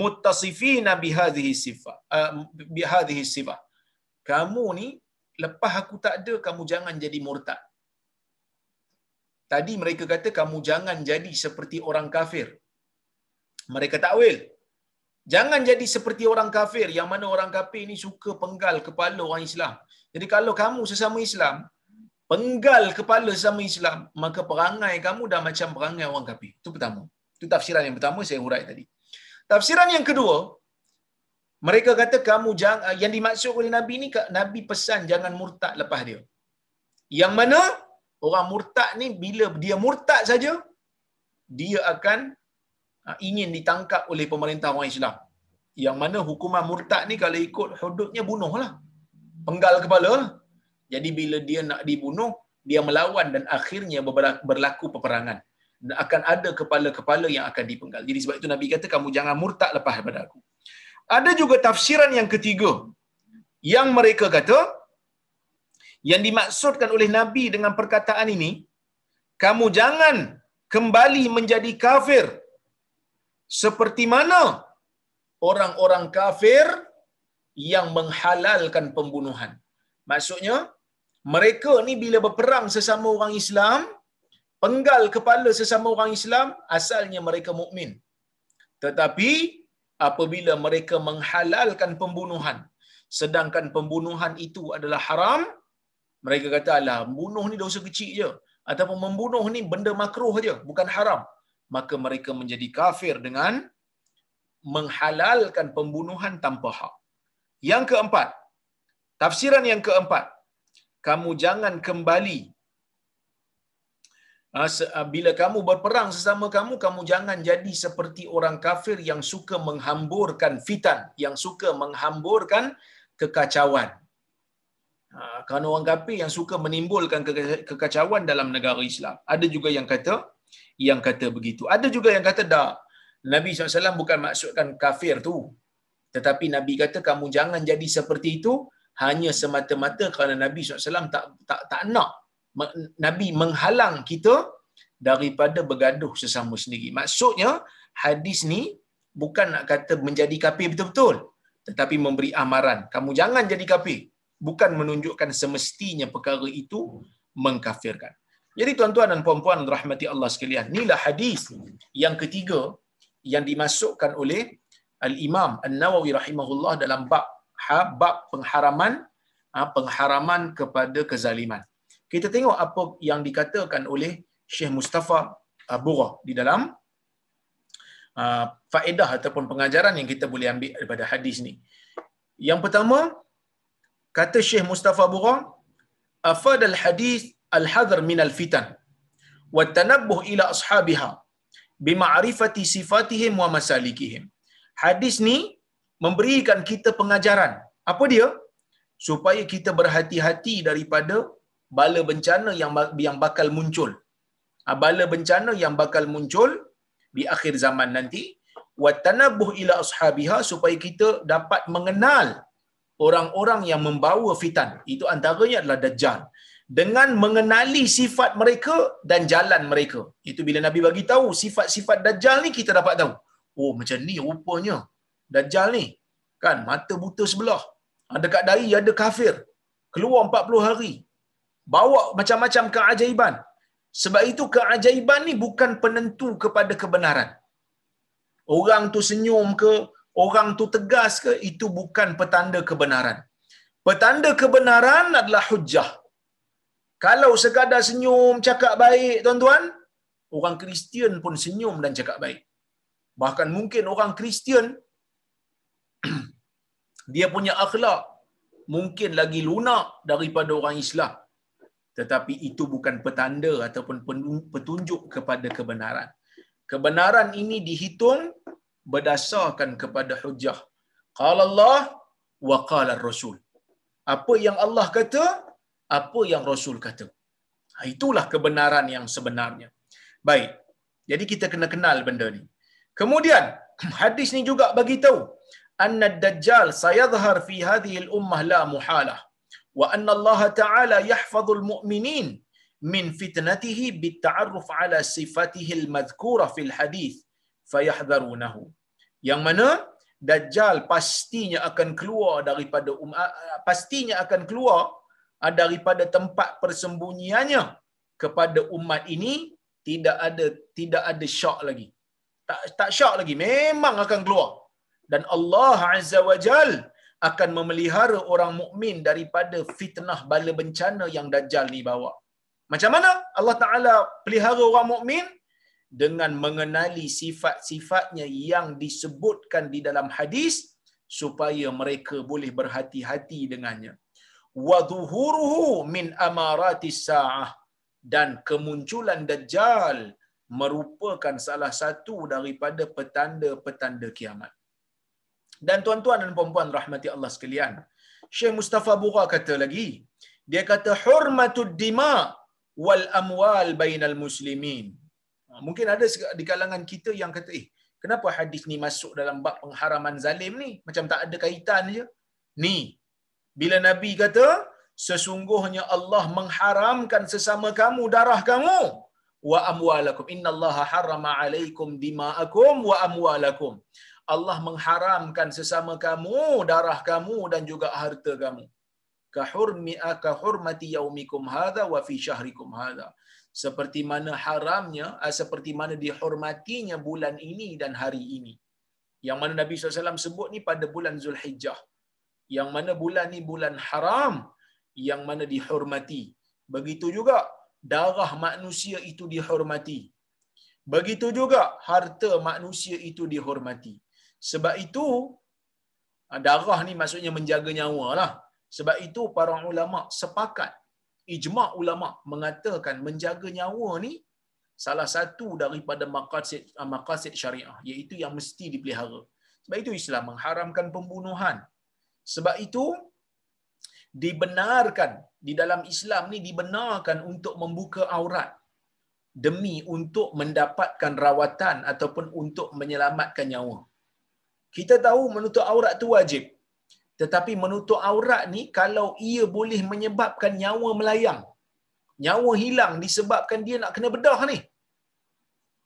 muttasifina bihadhihi sifah uh, bihadhihi sifah kamu ni lepas aku tak ada kamu jangan jadi murtad tadi mereka kata kamu jangan jadi seperti orang kafir mereka takwil Jangan jadi seperti orang kafir yang mana orang kafir ni suka penggal kepala orang Islam. Jadi kalau kamu sesama Islam, penggal kepala sesama Islam, maka perangai kamu dah macam perangai orang kafir. Itu pertama. Itu tafsiran yang pertama saya hurai tadi. Tafsiran yang kedua, mereka kata kamu jangan yang dimaksud oleh Nabi ni Nabi pesan jangan murtad lepas dia. Yang mana orang murtad ni bila dia murtad saja dia akan ha, ingin ditangkap oleh pemerintah orang Islam. Yang mana hukuman murtad ni kalau ikut hududnya bunuhlah. Penggal kepala. Jadi bila dia nak dibunuh, dia melawan dan akhirnya berlaku peperangan. Dan akan ada kepala-kepala yang akan dipenggal. Jadi sebab itu Nabi kata, kamu jangan murtad lepas daripada aku. Ada juga tafsiran yang ketiga. Yang mereka kata, yang dimaksudkan oleh Nabi dengan perkataan ini, kamu jangan kembali menjadi kafir seperti mana orang-orang kafir yang menghalalkan pembunuhan. Maksudnya, mereka ni bila berperang sesama orang Islam, penggal kepala sesama orang Islam, asalnya mereka mukmin. Tetapi apabila mereka menghalalkan pembunuhan, sedangkan pembunuhan itu adalah haram, mereka kata, alah, bunuh ni dosa kecil je. Ataupun membunuh ni benda makruh je, bukan haram. Maka mereka menjadi kafir dengan menghalalkan pembunuhan tanpa hak. Yang keempat, tafsiran yang keempat, kamu jangan kembali bila kamu berperang sesama kamu, kamu jangan jadi seperti orang kafir yang suka menghamburkan fitan, yang suka menghamburkan kekacauan. Ah, kerana orang kafir yang suka menimbulkan kekacauan dalam negara Islam. Ada juga yang kata, yang kata begitu. Ada juga yang kata, tak. Nabi SAW bukan maksudkan kafir tu. Tetapi Nabi kata, kamu jangan jadi seperti itu, hanya semata-mata kerana Nabi SAW tak, tak, tak nak Nabi menghalang kita daripada bergaduh sesama sendiri. Maksudnya, hadis ni bukan nak kata menjadi kafir betul-betul. Tetapi memberi amaran. Kamu jangan jadi kafir bukan menunjukkan semestinya perkara itu mengkafirkan. Jadi tuan-tuan dan puan-puan rahmati Allah sekalian, inilah hadis yang ketiga yang dimasukkan oleh Al-Imam An-Nawawi rahimahullah dalam bab ha, bab pengharaman ha, pengharaman kepada kezaliman. Kita tengok apa yang dikatakan oleh Syekh Mustafa Burah di dalam uh, faedah ataupun pengajaran yang kita boleh ambil daripada hadis ni. Yang pertama, kata Syekh Mustafa Burang afad al hadis al hadr min al fitan wa tanabbuh ila ashabiha bima'rifati sifatihim wa masalikihim. Hadis ni memberikan kita pengajaran. Apa dia? Supaya kita berhati-hati daripada bala bencana yang yang bakal muncul ah, bala bencana yang bakal muncul di akhir zaman nanti wa tanabbuh ila ashabiha supaya kita dapat mengenal orang-orang yang membawa fitan. Itu antaranya adalah Dajjal. Dengan mengenali sifat mereka dan jalan mereka. Itu bila Nabi bagi tahu sifat-sifat Dajjal ni kita dapat tahu. Oh macam ni rupanya Dajjal ni. Kan mata buta sebelah. Dekat dari ada kafir. Keluar 40 hari. Bawa macam-macam keajaiban. Sebab itu keajaiban ni bukan penentu kepada kebenaran. Orang tu senyum ke, orang tu tegas ke itu bukan petanda kebenaran. Petanda kebenaran adalah hujah. Kalau sekadar senyum cakap baik tuan-tuan, orang Kristian pun senyum dan cakap baik. Bahkan mungkin orang Kristian dia punya akhlak mungkin lagi lunak daripada orang Islam. Tetapi itu bukan petanda ataupun petunjuk kepada kebenaran. Kebenaran ini dihitung berdasarkan kepada hujah. Qala Allah wa qala Rasul. Apa yang Allah kata, apa yang Rasul kata. Ha, itulah kebenaran yang sebenarnya. Baik. Jadi kita kena kenal benda ni. Kemudian hadis ni juga bagi tahu anna dajjal sayadhhar fi hadhihi al-ummah la muhalah wa anna Allah Ta'ala yahfazul mu'minin min fitnatihi bitta'arruf ala sifatihi al-madhkura fil hadith fayahdharunahu yang mana dajjal pastinya akan keluar daripada um, pastinya akan keluar daripada tempat persembunyiannya kepada umat ini tidak ada tidak ada syak lagi. Tak tak syak lagi memang akan keluar. Dan Allah azza wajal akan memelihara orang mukmin daripada fitnah bala bencana yang dajjal ni bawa macam mana Allah taala pelihara orang mukmin dengan mengenali sifat-sifatnya yang disebutkan di dalam hadis supaya mereka boleh berhati-hati dengannya. Wa dhuhuruhu min amarati sa'ah dan kemunculan dajjal merupakan salah satu daripada petanda-petanda kiamat. Dan tuan-tuan dan puan-puan rahmati Allah sekalian, Syekh Mustafa Bura kata lagi, dia kata hurmatud dima wal amwal bainal muslimin. Ha, mungkin ada di kalangan kita yang kata, eh, kenapa hadis ni masuk dalam bab pengharaman zalim ni? Macam tak ada kaitan je. Ni, bila Nabi kata, sesungguhnya Allah mengharamkan sesama kamu darah kamu wa amwalakum innallaha harrama alaikum dima'akum wa amwalakum Allah mengharamkan sesama kamu darah kamu dan juga harta kamu. Kahurmi hurmati yaumikum hadha wa fi syahrikum hadha. Seperti mana haramnya ah, seperti mana dihormatinya bulan ini dan hari ini. Yang mana Nabi SAW sebut ni pada bulan Zulhijjah. Yang mana bulan ni bulan haram yang mana dihormati. Begitu juga darah manusia itu dihormati. Begitu juga harta manusia itu dihormati sebab itu ah, darah ni maksudnya menjaga nyawa lah sebab itu para ulama sepakat ijma' ulama mengatakan menjaga nyawa ni salah satu daripada maqasid ah, maqasid syariah iaitu yang mesti dipelihara. Sebab itu Islam mengharamkan pembunuhan. Sebab itu dibenarkan di dalam Islam ni dibenarkan untuk membuka aurat demi untuk mendapatkan rawatan ataupun untuk menyelamatkan nyawa. Kita tahu menutup aurat tu wajib. Tetapi menutup aurat ni kalau ia boleh menyebabkan nyawa melayang. Nyawa hilang disebabkan dia nak kena bedah ni.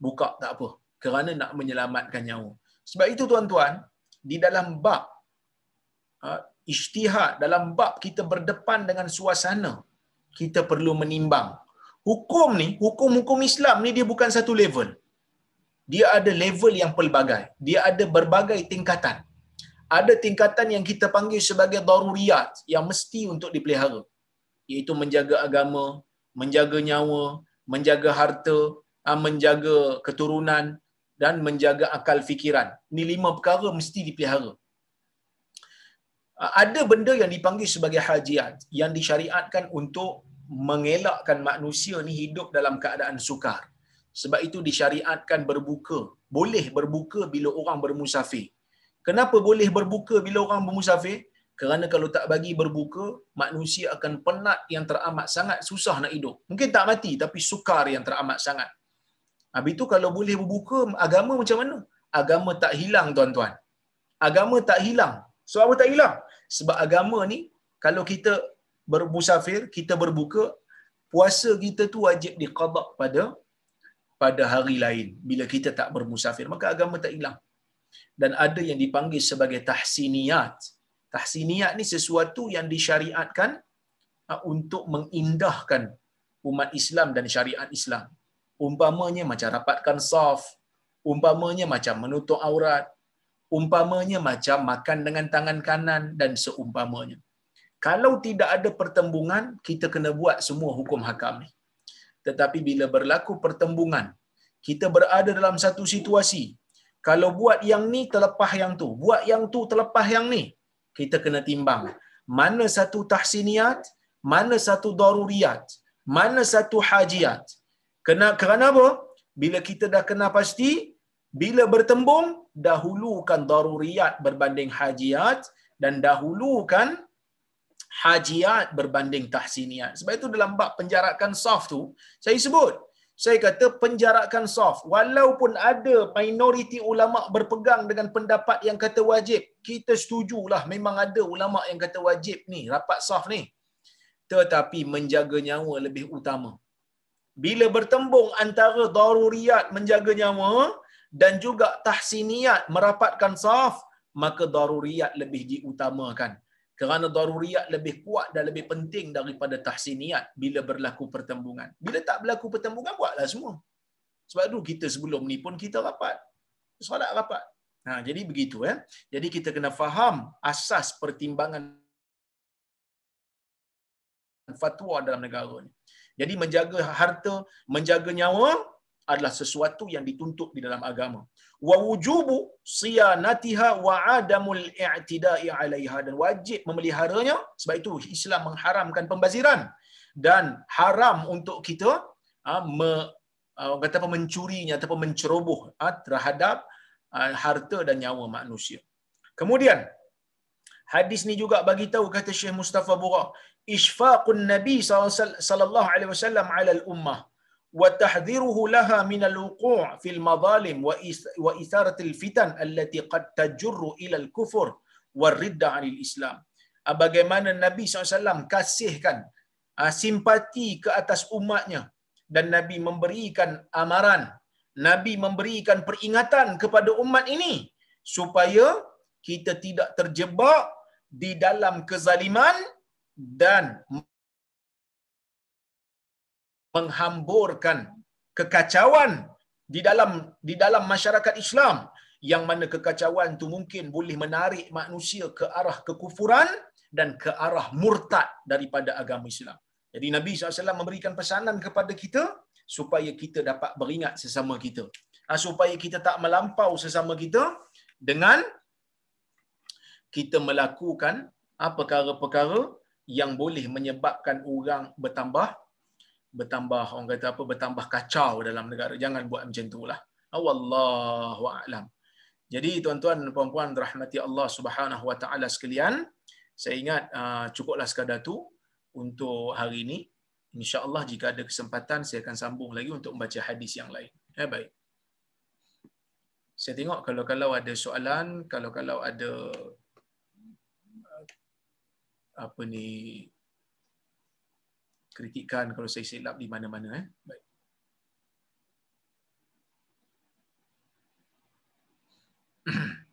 Buka tak apa. Kerana nak menyelamatkan nyawa. Sebab itu tuan-tuan, di dalam bab ha, ijtihad, dalam bab kita berdepan dengan suasana, kita perlu menimbang. Hukum ni, hukum-hukum Islam ni dia bukan satu level. Dia ada level yang pelbagai. Dia ada berbagai tingkatan ada tingkatan yang kita panggil sebagai daruriyat yang mesti untuk dipelihara iaitu menjaga agama, menjaga nyawa, menjaga harta, ah, menjaga keturunan dan menjaga akal fikiran. Ini lima perkara mesti dipelihara. Ada benda yang dipanggil sebagai hajiat yang disyariatkan untuk mengelakkan manusia ni hidup dalam keadaan sukar. Sebab itu disyariatkan berbuka. Boleh berbuka bila orang bermusafir. Kenapa boleh berbuka bila orang bermusafir? Kerana kalau tak bagi berbuka, manusia akan penat yang teramat sangat susah nak hidup. Mungkin tak mati tapi sukar yang teramat sangat. Habis itu kalau boleh berbuka, agama macam mana? Agama tak hilang tuan-tuan. Agama tak hilang. So apa tak hilang? Sebab agama ni, kalau kita bermusafir, kita berbuka, puasa kita tu wajib diqadak pada pada hari lain bila kita tak bermusafir. Maka agama tak hilang dan ada yang dipanggil sebagai tahsiniyat. Tahsiniyat ni sesuatu yang disyariatkan uh, untuk mengindahkan umat Islam dan syariat Islam. Umpamanya macam rapatkan saf, umpamanya macam menutup aurat, umpamanya macam makan dengan tangan kanan dan seumpamanya. Kalau tidak ada pertembungan, kita kena buat semua hukum hakam ni. Tetapi bila berlaku pertembungan, kita berada dalam satu situasi kalau buat yang ni terlepas yang tu, buat yang tu terlepas yang ni, kita kena timbang. Mana satu tahsiniat, mana satu daruriyat, mana satu hajiat. Kena kerana apa? Bila kita dah kena pasti, bila bertembung, dahulukan daruriyat berbanding hajiat dan dahulukan hajiat berbanding tahsiniat. Sebab itu dalam bab penjarakan saf tu, saya sebut, saya kata penjarakan soft walaupun ada minoriti ulama berpegang dengan pendapat yang kata wajib kita setujulah memang ada ulama yang kata wajib ni rapat soft ni. Tetapi menjaga nyawa lebih utama. Bila bertembung antara daruriyat menjaga nyawa dan juga tahsiniyat merapatkan soft maka daruriyat lebih diutamakan kerana daruriyat lebih kuat dan lebih penting daripada tahsiniyat bila berlaku pertembungan. Bila tak berlaku pertembungan, buatlah semua. Sebab tu kita sebelum ni pun kita rapat. Solat rapat. Ha, jadi begitu. Eh? Jadi kita kena faham asas pertimbangan fatwa dalam negara ni. Jadi menjaga harta, menjaga nyawa adalah sesuatu yang dituntut di dalam agama wa wujubu siyanatiha wa adamul i'tida'i 'alaiha. Dan wajib memeliharanya sebab itu Islam mengharamkan pembaziran. Dan haram untuk kita ha, me, orang kata apa mencurinya ataupun menceroboh uh, terhadap harta dan nyawa manusia. Kemudian hadis ni juga bagi tahu kata Syekh Mustafa Bura, isfaqun Nabi sallallahu alaihi wasallam ala al-ummah al-wuqu' fi al-madhalim wa itharat al-fitan allati qad tajurru ila al-kufr wa ridda 'anil Islam. Ah, bagaimana Nabi SAW kasihkan simpati ke atas umatnya dan Nabi memberikan amaran, Nabi memberikan peringatan kepada umat ini supaya kita tidak terjebak di dalam kezaliman dan menghamburkan kekacauan di dalam di dalam masyarakat Islam yang mana kekacauan itu mungkin boleh menarik manusia ke arah kekufuran dan ke arah murtad daripada agama Islam. Jadi Nabi SAW memberikan pesanan kepada kita supaya kita dapat beringat sesama kita. Ha, supaya kita tak melampau sesama kita dengan kita melakukan ha, perkara-perkara yang boleh menyebabkan orang bertambah bertambah orang kata apa bertambah kacau dalam negara. Jangan buat macam itulah. Wallahu a'lam. Jadi tuan-tuan dan puan-puan rahmati Allah Subhanahu wa taala sekalian saya ingat uh, cukuplah sekadar tu untuk hari ini. Insyaallah jika ada kesempatan saya akan sambung lagi untuk membaca hadis yang lain. Ya baik. Saya tengok kalau-kalau ada soalan kalau-kalau ada apa ni kritikan kalau saya silap di mana-mana eh. Baik.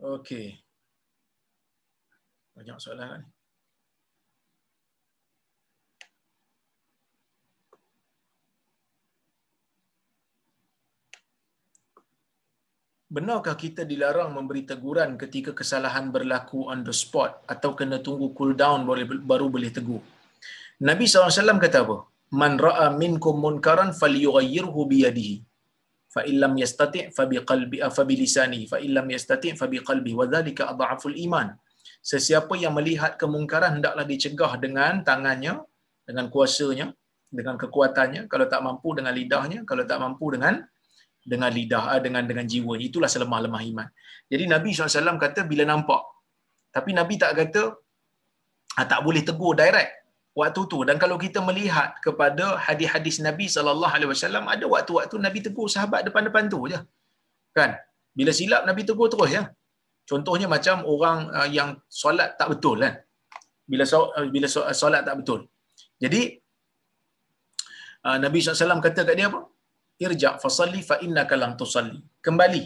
Okey. Banyak soalan kan? Benarkah kita dilarang memberi teguran ketika kesalahan berlaku on the spot atau kena tunggu cool down baru, baru boleh tegur? Nabi SAW kata apa? Man ra'a minkum munkaran falyughayyirhu biyadihi fa illam yastati' fa biqalbi fa bilisani fa illam yastati' fa biqalbi wa dhalika adhaful iman. Sesiapa yang melihat kemungkaran hendaklah dicegah dengan tangannya dengan kuasanya dengan kekuatannya. Kalau tak mampu dengan lidahnya kalau tak mampu dengan dengan lidah ah, dengan dengan jiwa. Itulah selemah-lemah iman. Jadi nabi SAW kata bila nampak. Tapi nabi tak kata ah, tak boleh tegur direct waktu tu dan kalau kita melihat kepada hadis-hadis Nabi sallallahu alaihi wasallam ada waktu-waktu Nabi tegur sahabat depan-depan tu je. Kan? Bila silap Nabi tegur terus ya. Contohnya macam orang uh, yang solat tak betul kan. Bila uh, bila uh, solat tak betul. Jadi Nabi SAW kata kat dia apa? Irja' fasalli fa innaka lam tusalli. Kembali.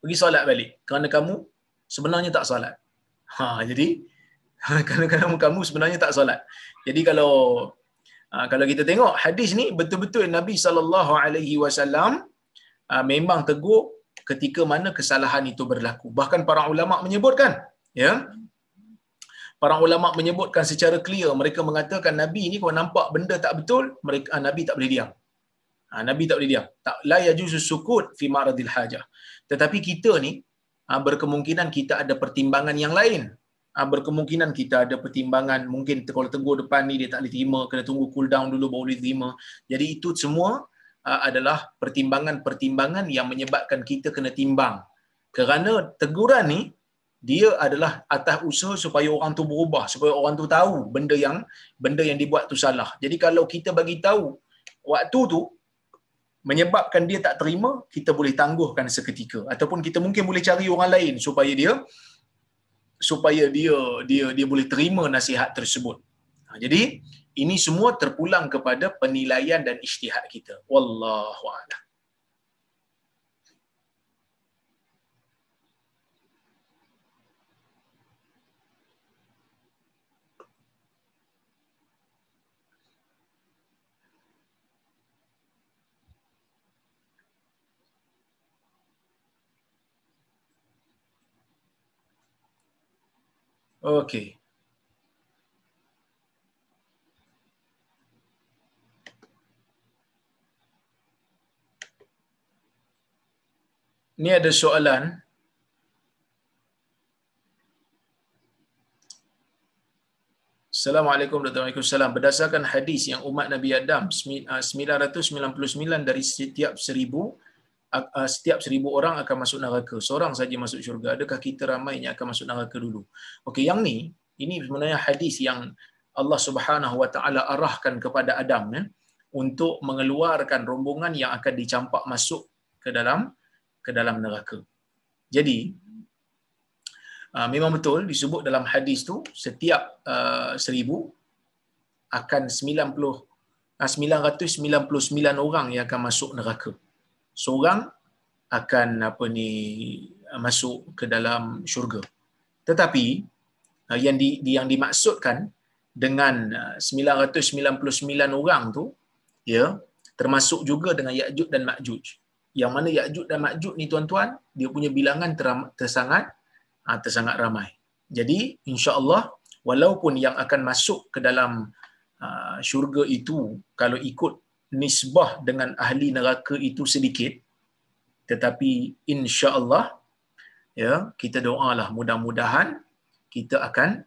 Pergi solat balik. Kerana kamu sebenarnya tak solat. Ha, jadi kerana kamu, sebenarnya tak solat. Jadi kalau ah, kalau kita tengok hadis ni betul-betul Nabi sallallahu alaihi wasallam ah, memang tegur ketika mana kesalahan itu berlaku. Bahkan para ulama menyebutkan, ya. Para ulama menyebutkan secara clear mereka mengatakan Nabi ni kalau nampak benda tak betul, mereka ah, Nabi tak boleh diam. Nabi tak boleh diam. Tak la yajuzu sukut fi maradil hajah. Tetapi kita ni berkemungkinan kita ada pertimbangan yang lain berkemungkinan kita ada pertimbangan. Mungkin kalau tegur depan ni dia tak boleh terima. Kena tunggu cool down dulu baru boleh terima. Jadi itu semua uh, adalah pertimbangan-pertimbangan yang menyebabkan kita kena timbang. Kerana teguran ni dia adalah atas usaha supaya orang tu berubah supaya orang tu tahu benda yang benda yang dibuat tu salah. Jadi kalau kita bagi tahu waktu tu menyebabkan dia tak terima kita boleh tangguhkan seketika. Ataupun kita mungkin boleh cari orang lain supaya dia supaya dia dia dia boleh terima nasihat tersebut. Ha, Jadi ini semua terpulang kepada penilaian dan ijtihad kita. Wallahu a'lam. Okey. Ni ada soalan. Assalamualaikum warahmatullahi wabarakatuh. Berdasarkan hadis yang umat Nabi Adam 999 ah, dari setiap seribu setiap seribu orang akan masuk neraka. Seorang saja masuk syurga. Adakah kita ramai yang akan masuk neraka dulu? Okey, yang ni ini sebenarnya hadis yang Allah Subhanahu Wa Taala arahkan kepada Adam ya untuk mengeluarkan rombongan yang akan dicampak masuk ke dalam ke dalam neraka. Jadi uh, memang betul disebut dalam hadis tu setiap uh, seribu akan 90 uh, 999 orang yang akan masuk neraka. Seorang akan apa ni uh, masuk ke dalam syurga. Tetapi uh, yang di, yang dimaksudkan dengan uh, 999 orang tu ya termasuk juga dengan Ya'juj dan Ma'juj yang mana Ya'juj dan Ma'juj ni tuan-tuan dia punya bilangan teram, tersangat ha, tersangat ramai. Jadi insya-Allah walaupun yang akan masuk ke dalam uh, syurga itu kalau ikut nisbah dengan ahli neraka itu sedikit tetapi insya-Allah ya kita doalah mudah-mudahan kita akan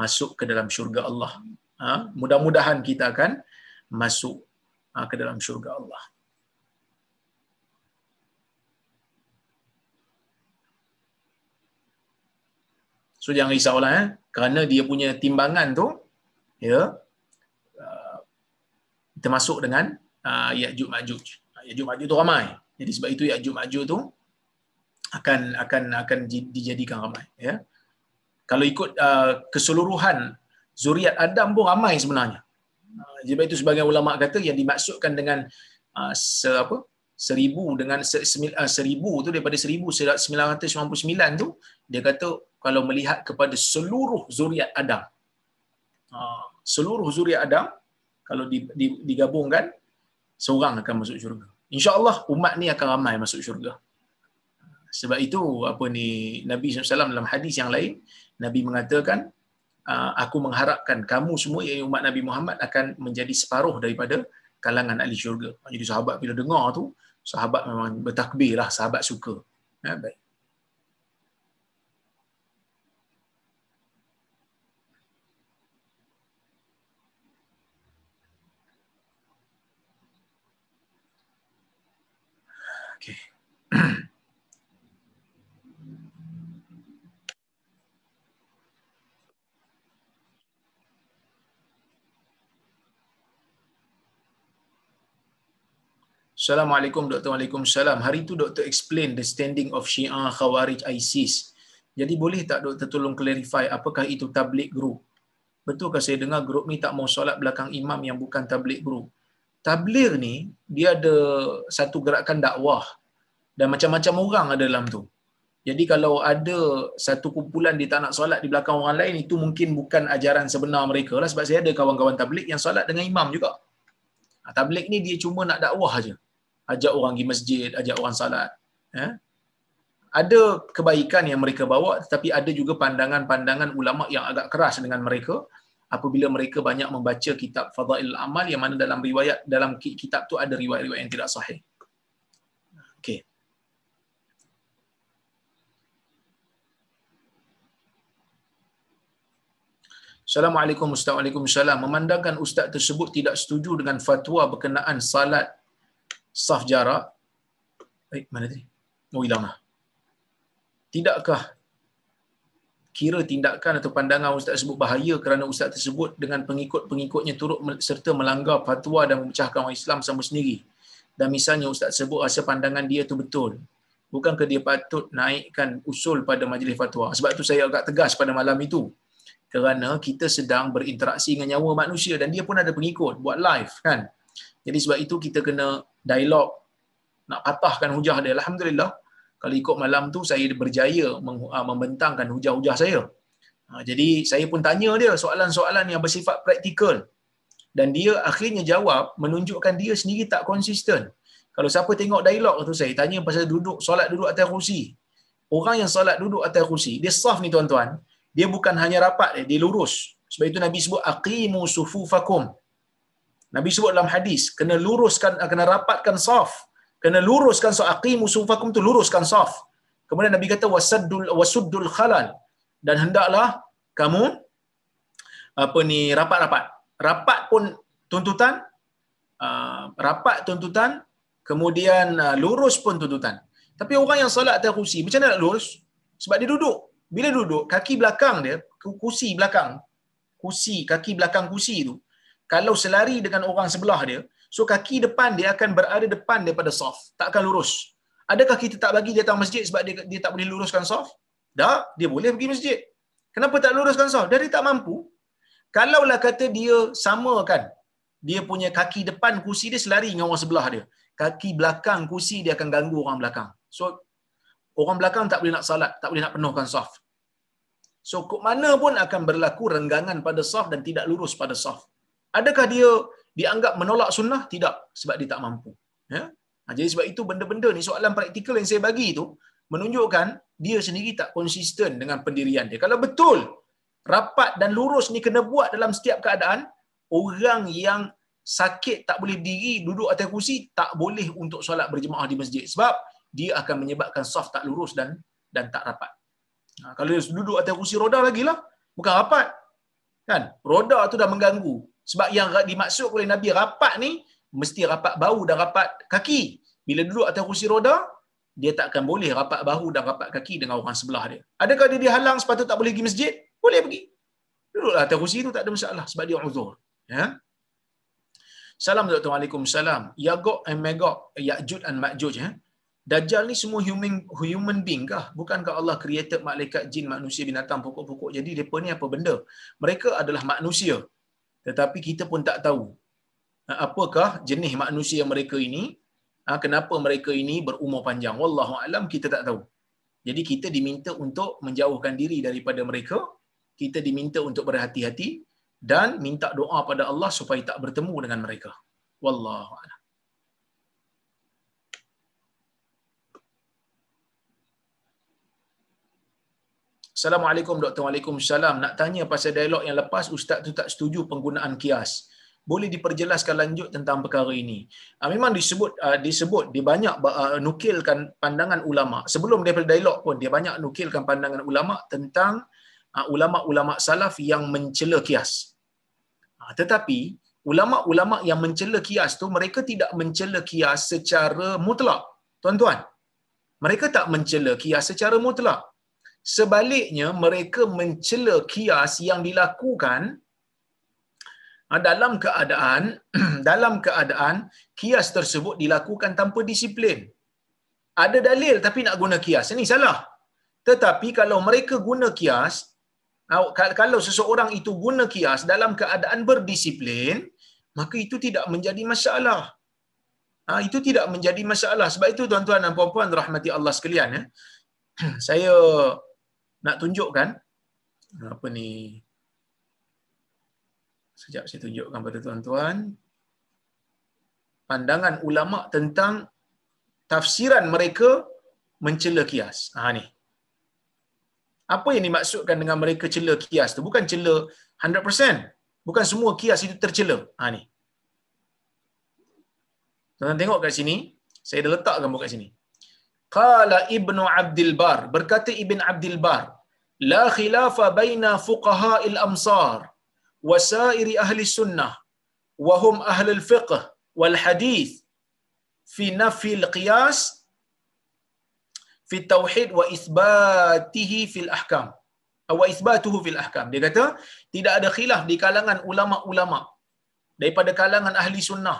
masuk ke dalam syurga Allah. Ha, mudah-mudahan kita akan masuk ha, ke dalam syurga Allah. So jangan risaulah eh kerana dia punya timbangan tu ya termasuk dengan uh, Ya'juj Ma'juj. Ya'juj Ma'juj tu ramai. Jadi sebab itu Ya'juj Ma'juj tu akan akan akan dijadikan ramai ya. Kalau ikut uh, keseluruhan zuriat Adam pun ramai sebenarnya. Uh, sebab itu sebagian ulama kata yang dimaksudkan dengan uh, se, apa seribu dengan uh, seribu tu daripada seribu puluh sembilan tu dia kata kalau melihat kepada seluruh zuriat Adam. Ha, seluruh zuriat Adam kalau digabungkan seorang akan masuk syurga. Insya-Allah umat ni akan ramai masuk syurga. Sebab itu apa ni Nabi SAW dalam hadis yang lain Nabi mengatakan ah, aku mengharapkan kamu semua yang umat Nabi Muhammad akan menjadi separuh daripada kalangan ahli syurga. Jadi sahabat bila dengar tu sahabat memang bertakbir lah sahabat suka. Ya, baik. Assalamualaikum Dr. Waalaikumsalam. Hari itu Dr. explain the standing of Syiah Khawarij ISIS. Jadi boleh tak Dr. tolong clarify apakah itu tablik group? Betulkah saya dengar grup ni tak mau solat belakang imam yang bukan tablik group? Tabligh ni dia ada satu gerakan dakwah dan macam-macam orang ada dalam tu. Jadi kalau ada satu kumpulan di tak nak solat di belakang orang lain itu mungkin bukan ajaran sebenar mereka lah sebab saya ada kawan-kawan tabligh yang solat dengan imam juga. Ha, tabligh ni dia cuma nak dakwah aja. Ajak orang pergi masjid, ajak orang salat. Ya. Ada kebaikan yang mereka bawa tetapi ada juga pandangan-pandangan ulama yang agak keras dengan mereka apabila mereka banyak membaca kitab Fadail Amal yang mana dalam riwayat dalam kitab tu ada riwayat-riwayat yang tidak sahih. Okey. Assalamualaikum Ustaz. Waalaikumsalam. Memandangkan Ustaz tersebut tidak setuju dengan fatwa berkenaan salat saf jarak. Eh, mana tadi? Oh, hilang lah. Tidakkah kira tindakan atau pandangan Ustaz tersebut bahaya kerana Ustaz tersebut dengan pengikut-pengikutnya turut serta melanggar fatwa dan memecahkan orang Islam sama sendiri. Dan misalnya Ustaz tersebut rasa pandangan dia tu betul. Bukankah dia patut naikkan usul pada majlis fatwa? Sebab tu saya agak tegas pada malam itu kerana kita sedang berinteraksi dengan nyawa manusia dan dia pun ada pengikut buat live kan jadi sebab itu kita kena dialog nak patahkan hujah dia alhamdulillah kalau ikut malam tu saya berjaya ah, membentangkan hujah-hujah saya. Ha, jadi saya pun tanya dia soalan-soalan yang bersifat praktikal. Dan dia akhirnya jawab menunjukkan dia sendiri tak konsisten. Kalau siapa tengok dialog tu saya tanya pasal duduk solat duduk atas kursi. Orang yang solat duduk atas kursi dia saf ni tuan-tuan dia bukan hanya rapat dia, dia lurus. Sebab itu nabi sebut aqimu sufufakum. Nabi sebut dalam hadis kena luruskan kena rapatkan saf kena luruskan so aqimu sufufakum tu luruskan saf. Kemudian nabi kata wasaddul wasuddul khalal. Dan hendaklah kamu apa ni rapat-rapat. Rapat pun tuntutan uh, rapat tuntutan kemudian uh, lurus pun tuntutan. Tapi orang yang solat atas kursi macam mana nak lurus? Sebab dia duduk. Bila duduk? Kaki belakang dia kursi belakang. Kursi kaki belakang kursi tu. Kalau selari dengan orang sebelah dia so kaki depan dia akan berada depan daripada saf tak akan lurus. Adakah kita tak bagi dia datang masjid sebab dia dia tak boleh luruskan saf tak. Dia boleh pergi masjid. Kenapa tak luruskan saf dia, dia tak mampu. Kalaulah kata dia samakan dia punya kaki depan kursi dia selari dengan orang sebelah dia. Kaki belakang kursi dia akan ganggu orang belakang. So orang belakang tak boleh nak salat, tak boleh nak penuhkan saf. So, mana pun akan berlaku renggangan pada saf dan tidak lurus pada saf. Adakah dia dianggap menolak sunnah? Tidak, sebab dia tak mampu. Ya? Ha, jadi sebab itu benda-benda ni, soalan praktikal yang saya bagi itu, menunjukkan dia sendiri tak konsisten dengan pendirian dia. Kalau betul, rapat dan lurus ni kena buat dalam setiap keadaan, orang yang sakit tak boleh diri, duduk atas kursi, tak boleh untuk solat berjemaah di masjid. Sebab dia akan menyebabkan saf tak lurus dan dan tak rapat. Ha, kalau dia duduk atas kursi roda lagi lah, bukan rapat. Kan? Roda tu dah mengganggu. Sebab yang dimaksud oleh Nabi rapat ni, mesti rapat bahu dan rapat kaki. Bila duduk atas kursi roda, dia tak akan boleh rapat bahu dan rapat kaki dengan orang sebelah dia. Adakah dia dihalang sepatut tak boleh pergi masjid? Boleh pergi. Duduklah atas kursi tu tak ada masalah sebab dia uzur. Ya? Salam Dr. Waalaikumsalam. Yagok and Magok, Ya'jud and Ma'juj. Ya? Dajjal ni semua human human being kah? Bukankah Allah created malaikat, jin, manusia, binatang, pokok-pokok? Jadi mereka ni apa benda? Mereka adalah manusia. Tetapi kita pun tak tahu ha, apakah jenis manusia mereka ini? Ha, kenapa mereka ini berumur panjang? Wallahu alam kita tak tahu. Jadi kita diminta untuk menjauhkan diri daripada mereka. Kita diminta untuk berhati-hati dan minta doa pada Allah supaya tak bertemu dengan mereka. Wallahu alam. Assalamualaikum Dr. Waalaikumsalam. Nak tanya pasal dialog yang lepas ustaz tu tak setuju penggunaan kias. Boleh diperjelaskan lanjut tentang perkara ini. Uh, memang disebut uh, disebut dia banyak uh, nukilkan pandangan ulama. Sebelum daripada dialog pun dia banyak nukilkan pandangan ulama tentang ulama-ulama salaf yang mencela kias. Tetapi ulama-ulama yang mencela kias tu mereka tidak mencela kias secara mutlak. Tuan-tuan, mereka tak mencela kias secara mutlak Sebaliknya mereka mencela kias yang dilakukan ah, dalam keadaan dalam keadaan kias tersebut dilakukan tanpa disiplin. Ada dalil tapi nak guna kias. Ini salah. Tetapi kalau mereka guna kias, ah, kalau seseorang itu guna kias dalam keadaan berdisiplin, maka itu tidak menjadi masalah. Ha, itu tidak menjadi masalah. Sebab itu tuan-tuan dan puan-puan rahmati Allah sekalian. Ya. Saya nak tunjukkan apa ni sejak saya tunjukkan pada tuan-tuan pandangan ulama tentang tafsiran mereka mencela kias. Ha ni. Apa yang dimaksudkan dengan mereka cela kias tu? Bukan cela 100%. Bukan semua kias itu tercela. Ha ni. Tuan-tuan tengok kat sini. Saya dah letak gambar kat sini. Qala Ibnu Abdul Bar, berkata Ibn Abdul Bar, la khilafa baina fuqaha al-amsar wa sa'iri ahli sunnah wa hum ahli al-fiqh wal hadith fi nafi al-qiyas fi tauhid wa ithbatihi fil ahkam. Wa ithbatuhu fil ahkam. Dia kata tidak ada khilaf di kalangan ulama-ulama daripada kalangan ahli sunnah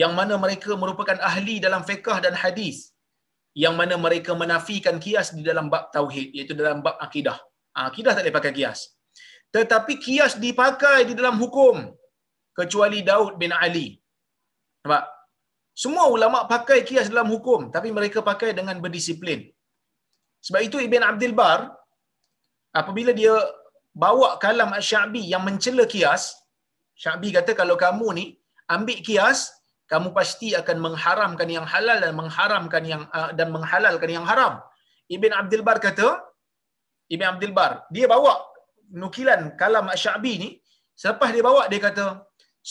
yang mana mereka merupakan ahli dalam fiqh dan hadis yang mana mereka menafikan kias di dalam bab tauhid iaitu dalam bab akidah. Ha, akidah tak boleh pakai kias. tetapi kias dipakai di dalam hukum kecuali Daud bin Ali. Nampak? Semua ulama pakai kias dalam hukum tapi mereka pakai dengan berdisiplin. Sebab itu Ibn Abdul Bar apabila dia bawa kalam Asy-Sya'bi yang mencela kias, Sya'bi kata kalau kamu ni ambil kias, kamu pasti akan mengharamkan yang halal dan mengharamkan yang uh, dan menghalalkan yang haram. Ibn Abdul Bar kata, Ibn Abdul Bar, dia bawa nukilan kalam Asy-Sya'bi ni, selepas dia bawa dia kata,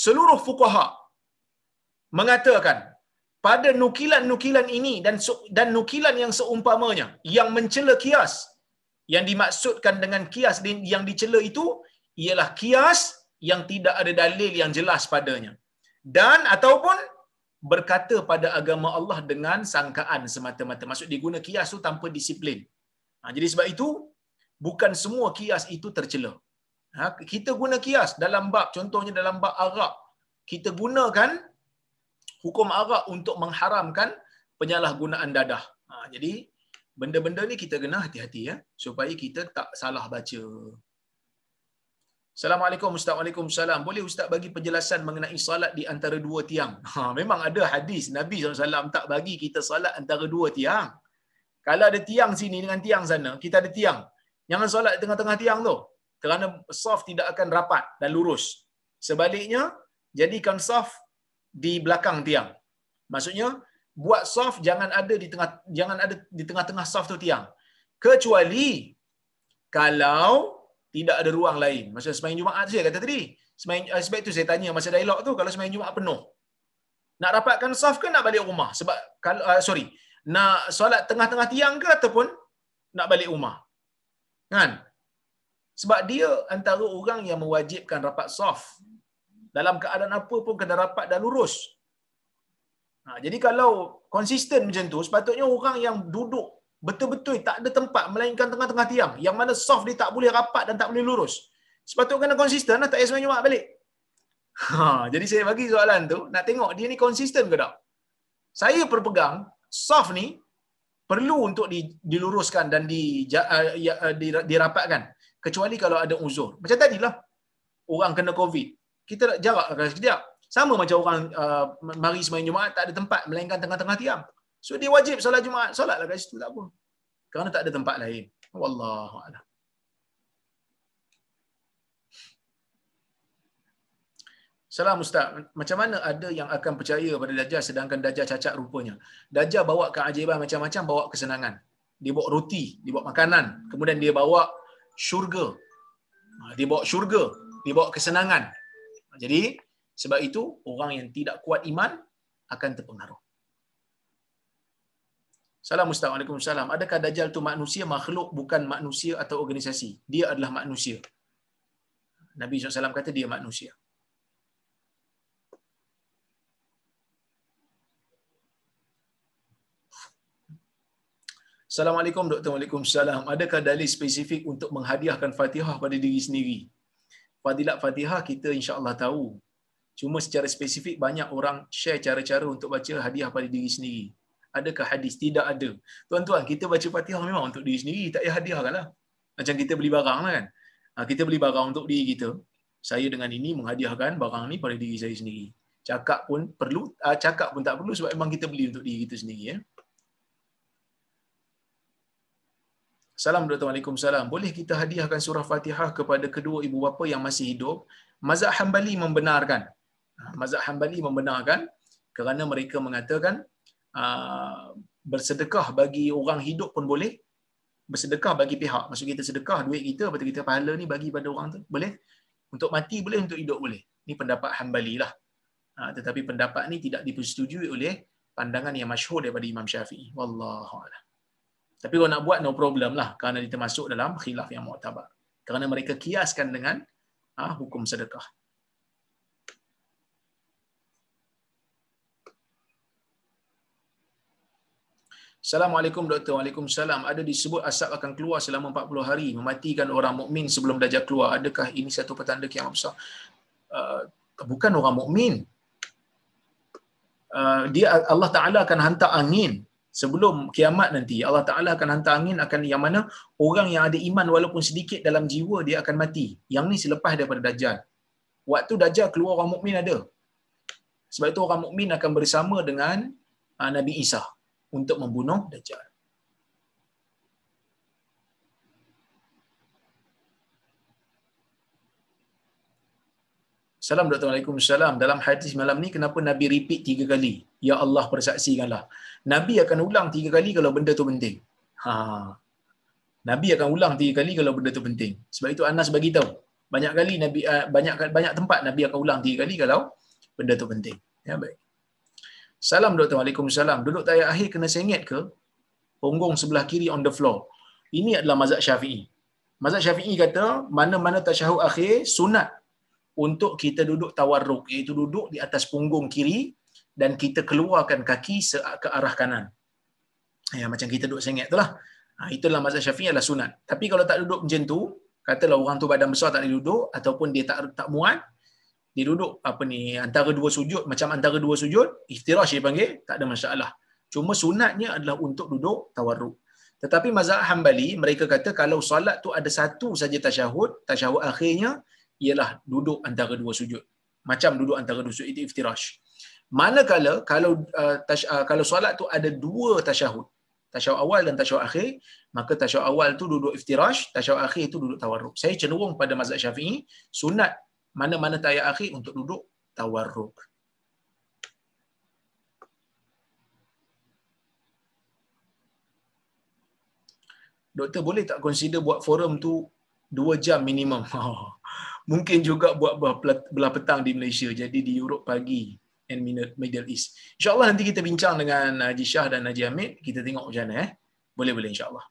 seluruh fuqaha mengatakan pada nukilan-nukilan ini dan dan nukilan yang seumpamanya yang mencela kias yang dimaksudkan dengan kias yang dicela itu ialah kias yang tidak ada dalil yang jelas padanya dan ataupun berkata pada agama Allah dengan sangkaan semata-mata maksud dia guna kias tu tanpa disiplin ha, jadi sebab itu bukan semua kias itu tercela ha, kita guna kias dalam bab contohnya dalam bab Arab kita gunakan hukum Arab untuk mengharamkan penyalahgunaan dadah. Ha, jadi benda-benda ni kita kena hati-hati ya supaya kita tak salah baca. Assalamualaikum Ustaz. Waalaikumsalam. Boleh Ustaz bagi penjelasan mengenai salat di antara dua tiang? Ha, memang ada hadis Nabi SAW tak bagi kita salat antara dua tiang. Kalau ada tiang sini dengan tiang sana, kita ada tiang. Jangan salat di tengah-tengah tiang tu. Kerana soft tidak akan rapat dan lurus. Sebaliknya, jadikan soft di belakang tiang. Maksudnya buat soft jangan ada di tengah jangan ada di tengah-tengah soft tu tiang. Kecuali kalau tidak ada ruang lain. Masa sembahyang Jumaat saya kata tadi. Sembahyang uh, sebab itu saya tanya masa dialog tu kalau sembahyang Jumaat penuh. Nak rapatkan soft ke nak balik rumah? Sebab kalau uh, sorry, nak solat tengah-tengah tiang ke ataupun nak balik rumah? Kan? Sebab dia antara orang yang mewajibkan rapat soft dalam keadaan apa pun kena rapat dan lurus. Ha, jadi kalau konsisten macam tu, sepatutnya orang yang duduk betul-betul tak ada tempat melainkan tengah-tengah tiang, yang mana soft dia tak boleh rapat dan tak boleh lurus. Sepatutnya kena konsisten lah, tak payah semuanya mak balik. Ha, jadi saya bagi soalan tu, nak tengok dia ni konsisten ke tak? Saya berpegang, soft ni perlu untuk diluruskan dan di, uh, ya, uh, dirapatkan. Kecuali kalau ada uzur. Macam tadilah, orang kena COVID kita jarak sekejap. Sama macam orang uh, mari sembahyang Jumaat tak ada tempat melainkan tengah-tengah tiang. So dia wajib solat Jumaat, solatlah kat situ tak apa. Kerana tak ada tempat lain. Wallahu a'lam. Salam Ustaz, macam mana ada yang akan percaya pada Dajjal sedangkan Dajjal cacat rupanya? Dajjal bawa keajaiban macam-macam, bawa kesenangan. Dia bawa roti, dia bawa makanan. Kemudian dia bawa syurga. Ha, dia bawa syurga, dia bawa kesenangan. Jadi sebab itu orang yang tidak kuat iman akan terpengaruh. Salam Ustaz. Waalaikumsalam. Adakah Dajjal itu manusia, makhluk bukan manusia atau organisasi? Dia adalah manusia. Nabi SAW kata dia manusia. Assalamualaikum Dr. Waalaikumsalam. Adakah dalil spesifik untuk menghadiahkan Fatihah pada diri sendiri? fadilat Fatihah kita insya-Allah tahu. Cuma secara spesifik banyak orang share cara-cara untuk baca hadiah pada diri sendiri. Adakah hadis? Tidak ada. Tuan-tuan, kita baca Fatihah memang untuk diri sendiri, tak payah hadiahkanlah. Macam kita beli barang lah kan. Ha, kita beli barang untuk diri kita. Saya dengan ini menghadiahkan barang ni pada diri saya sendiri. Cakap pun perlu, ha, cakap pun tak perlu sebab memang kita beli untuk diri kita sendiri ya. Salam Waalaikumsalam. Boleh kita hadiahkan surah Fatihah kepada kedua ibu bapa yang masih hidup? Mazhab Hambali membenarkan. Ha, mazhab Hambali membenarkan kerana mereka mengatakan bersedekah bagi orang hidup pun boleh. Bersedekah bagi pihak. Maksud kita sedekah duit kita, betul kita pahala ni bagi pada orang tu. Boleh? Untuk mati boleh, untuk hidup boleh. Ini pendapat Hambali lah. Uh, tetapi pendapat ni tidak dipersetujui oleh pandangan yang masyhur daripada Imam Syafi'i. Wallahualam. Tapi kalau nak buat no problem lah kerana dia termasuk dalam khilaf yang mu'tabar. Kerana mereka kiaskan dengan ha, hukum sedekah. Assalamualaikum doktor. Waalaikumsalam. Ada disebut asap akan keluar selama 40 hari mematikan orang mukmin sebelum dajjal keluar. Adakah ini satu petanda kiamat besar? Uh, bukan orang mukmin. Uh, dia Allah Taala akan hantar angin sebelum kiamat nanti Allah Taala akan hantar angin akan yang mana orang yang ada iman walaupun sedikit dalam jiwa dia akan mati. Yang ni selepas daripada dajjal. Waktu dajjal keluar orang mukmin ada. Sebab itu orang mukmin akan bersama dengan uh, Nabi Isa untuk membunuh dajjal. Salam Dr. Waalaikumsalam. Dalam hadis malam ni kenapa Nabi repeat tiga kali? Ya Allah persaksikanlah. Nabi akan ulang tiga kali kalau benda tu penting. Ha. Nabi akan ulang tiga kali kalau benda tu penting. Sebab itu Anas bagi tahu. Banyak kali Nabi uh, banyak banyak tempat Nabi akan ulang tiga kali kalau benda tu penting. Ya baik. Salam Dr. Waalaikumsalam. Duduk tayar akhir kena sengit ke? Punggung sebelah kiri on the floor. Ini adalah mazhab Syafi'i. Mazhab Syafi'i kata mana-mana tasyahud akhir sunat untuk kita duduk tawarruk iaitu duduk di atas punggung kiri dan kita keluarkan kaki ke arah kanan. Ya macam kita duduk sengit itulah. Ha, itulah mazhab Syafi'i adalah sunat. Tapi kalau tak duduk macam tu, katalah orang tu badan besar tak boleh duduk ataupun dia tak tak muat, dia duduk apa ni antara dua sujud macam antara dua sujud, iftirash dia panggil, tak ada masalah. Cuma sunatnya adalah untuk duduk tawarruk. Tetapi mazhab Hambali mereka kata kalau solat tu ada satu saja tasyahud, tasyahud akhirnya ialah duduk antara dua sujud. Macam duduk antara dua sujud itu iftirash. Manakala kalau uh, tash, uh, kalau solat tu ada dua tasyahud, tasyahud awal dan tasyahud akhir, maka tasyahud awal tu duduk iftirash, tasyahud akhir tu duduk tawarruk. Saya cenderung pada mazhab Syafi'i, sunat mana-mana tayar akhir untuk duduk tawarruk. Doktor boleh tak consider buat forum tu dua jam minimum? mungkin juga buat belah petang di Malaysia jadi di Europe pagi and Middle East. InsyaAllah nanti kita bincang dengan Haji Shah dan Haji Hamid. Kita tengok macam mana. Eh? Boleh-boleh insyaAllah.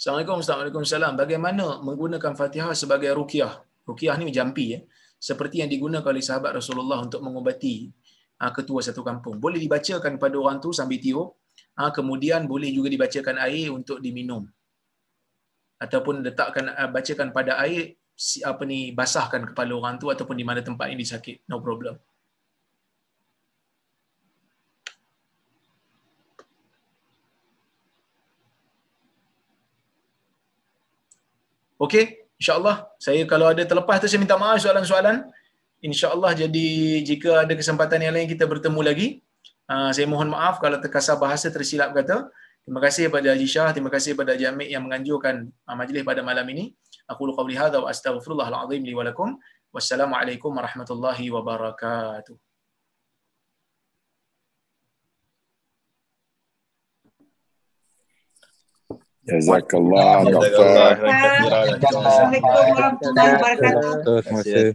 Assalamualaikum warahmatullahi Bagaimana menggunakan Fatihah sebagai ruqyah? Ruqyah ni jampi ya. Seperti yang digunakan oleh sahabat Rasulullah untuk mengubati uh, ketua satu kampung. Boleh dibacakan pada orang tu sambil tiup. Uh, kemudian boleh juga dibacakan air untuk diminum. Ataupun letakkan uh, bacakan pada air apa ni basahkan kepala orang tu ataupun di mana tempat ini sakit. No problem. Okey, insyaAllah saya kalau ada terlepas tu saya minta maaf soalan-soalan insyaAllah jadi jika ada kesempatan yang lain kita bertemu lagi. Uh, saya mohon maaf kalau terkasar bahasa tersilap kata. Terima kasih kepada Haji Shah, terima kasih kepada Haji Amik yang menganjurkan uh, majlis pada malam ini. Aku luka beli hadha wa astaghfirullahaladzim li walakum. Wassalamualaikum warahmatullahi wabarakatuh. Jazakallah. Jazakallah. Assalamualaikum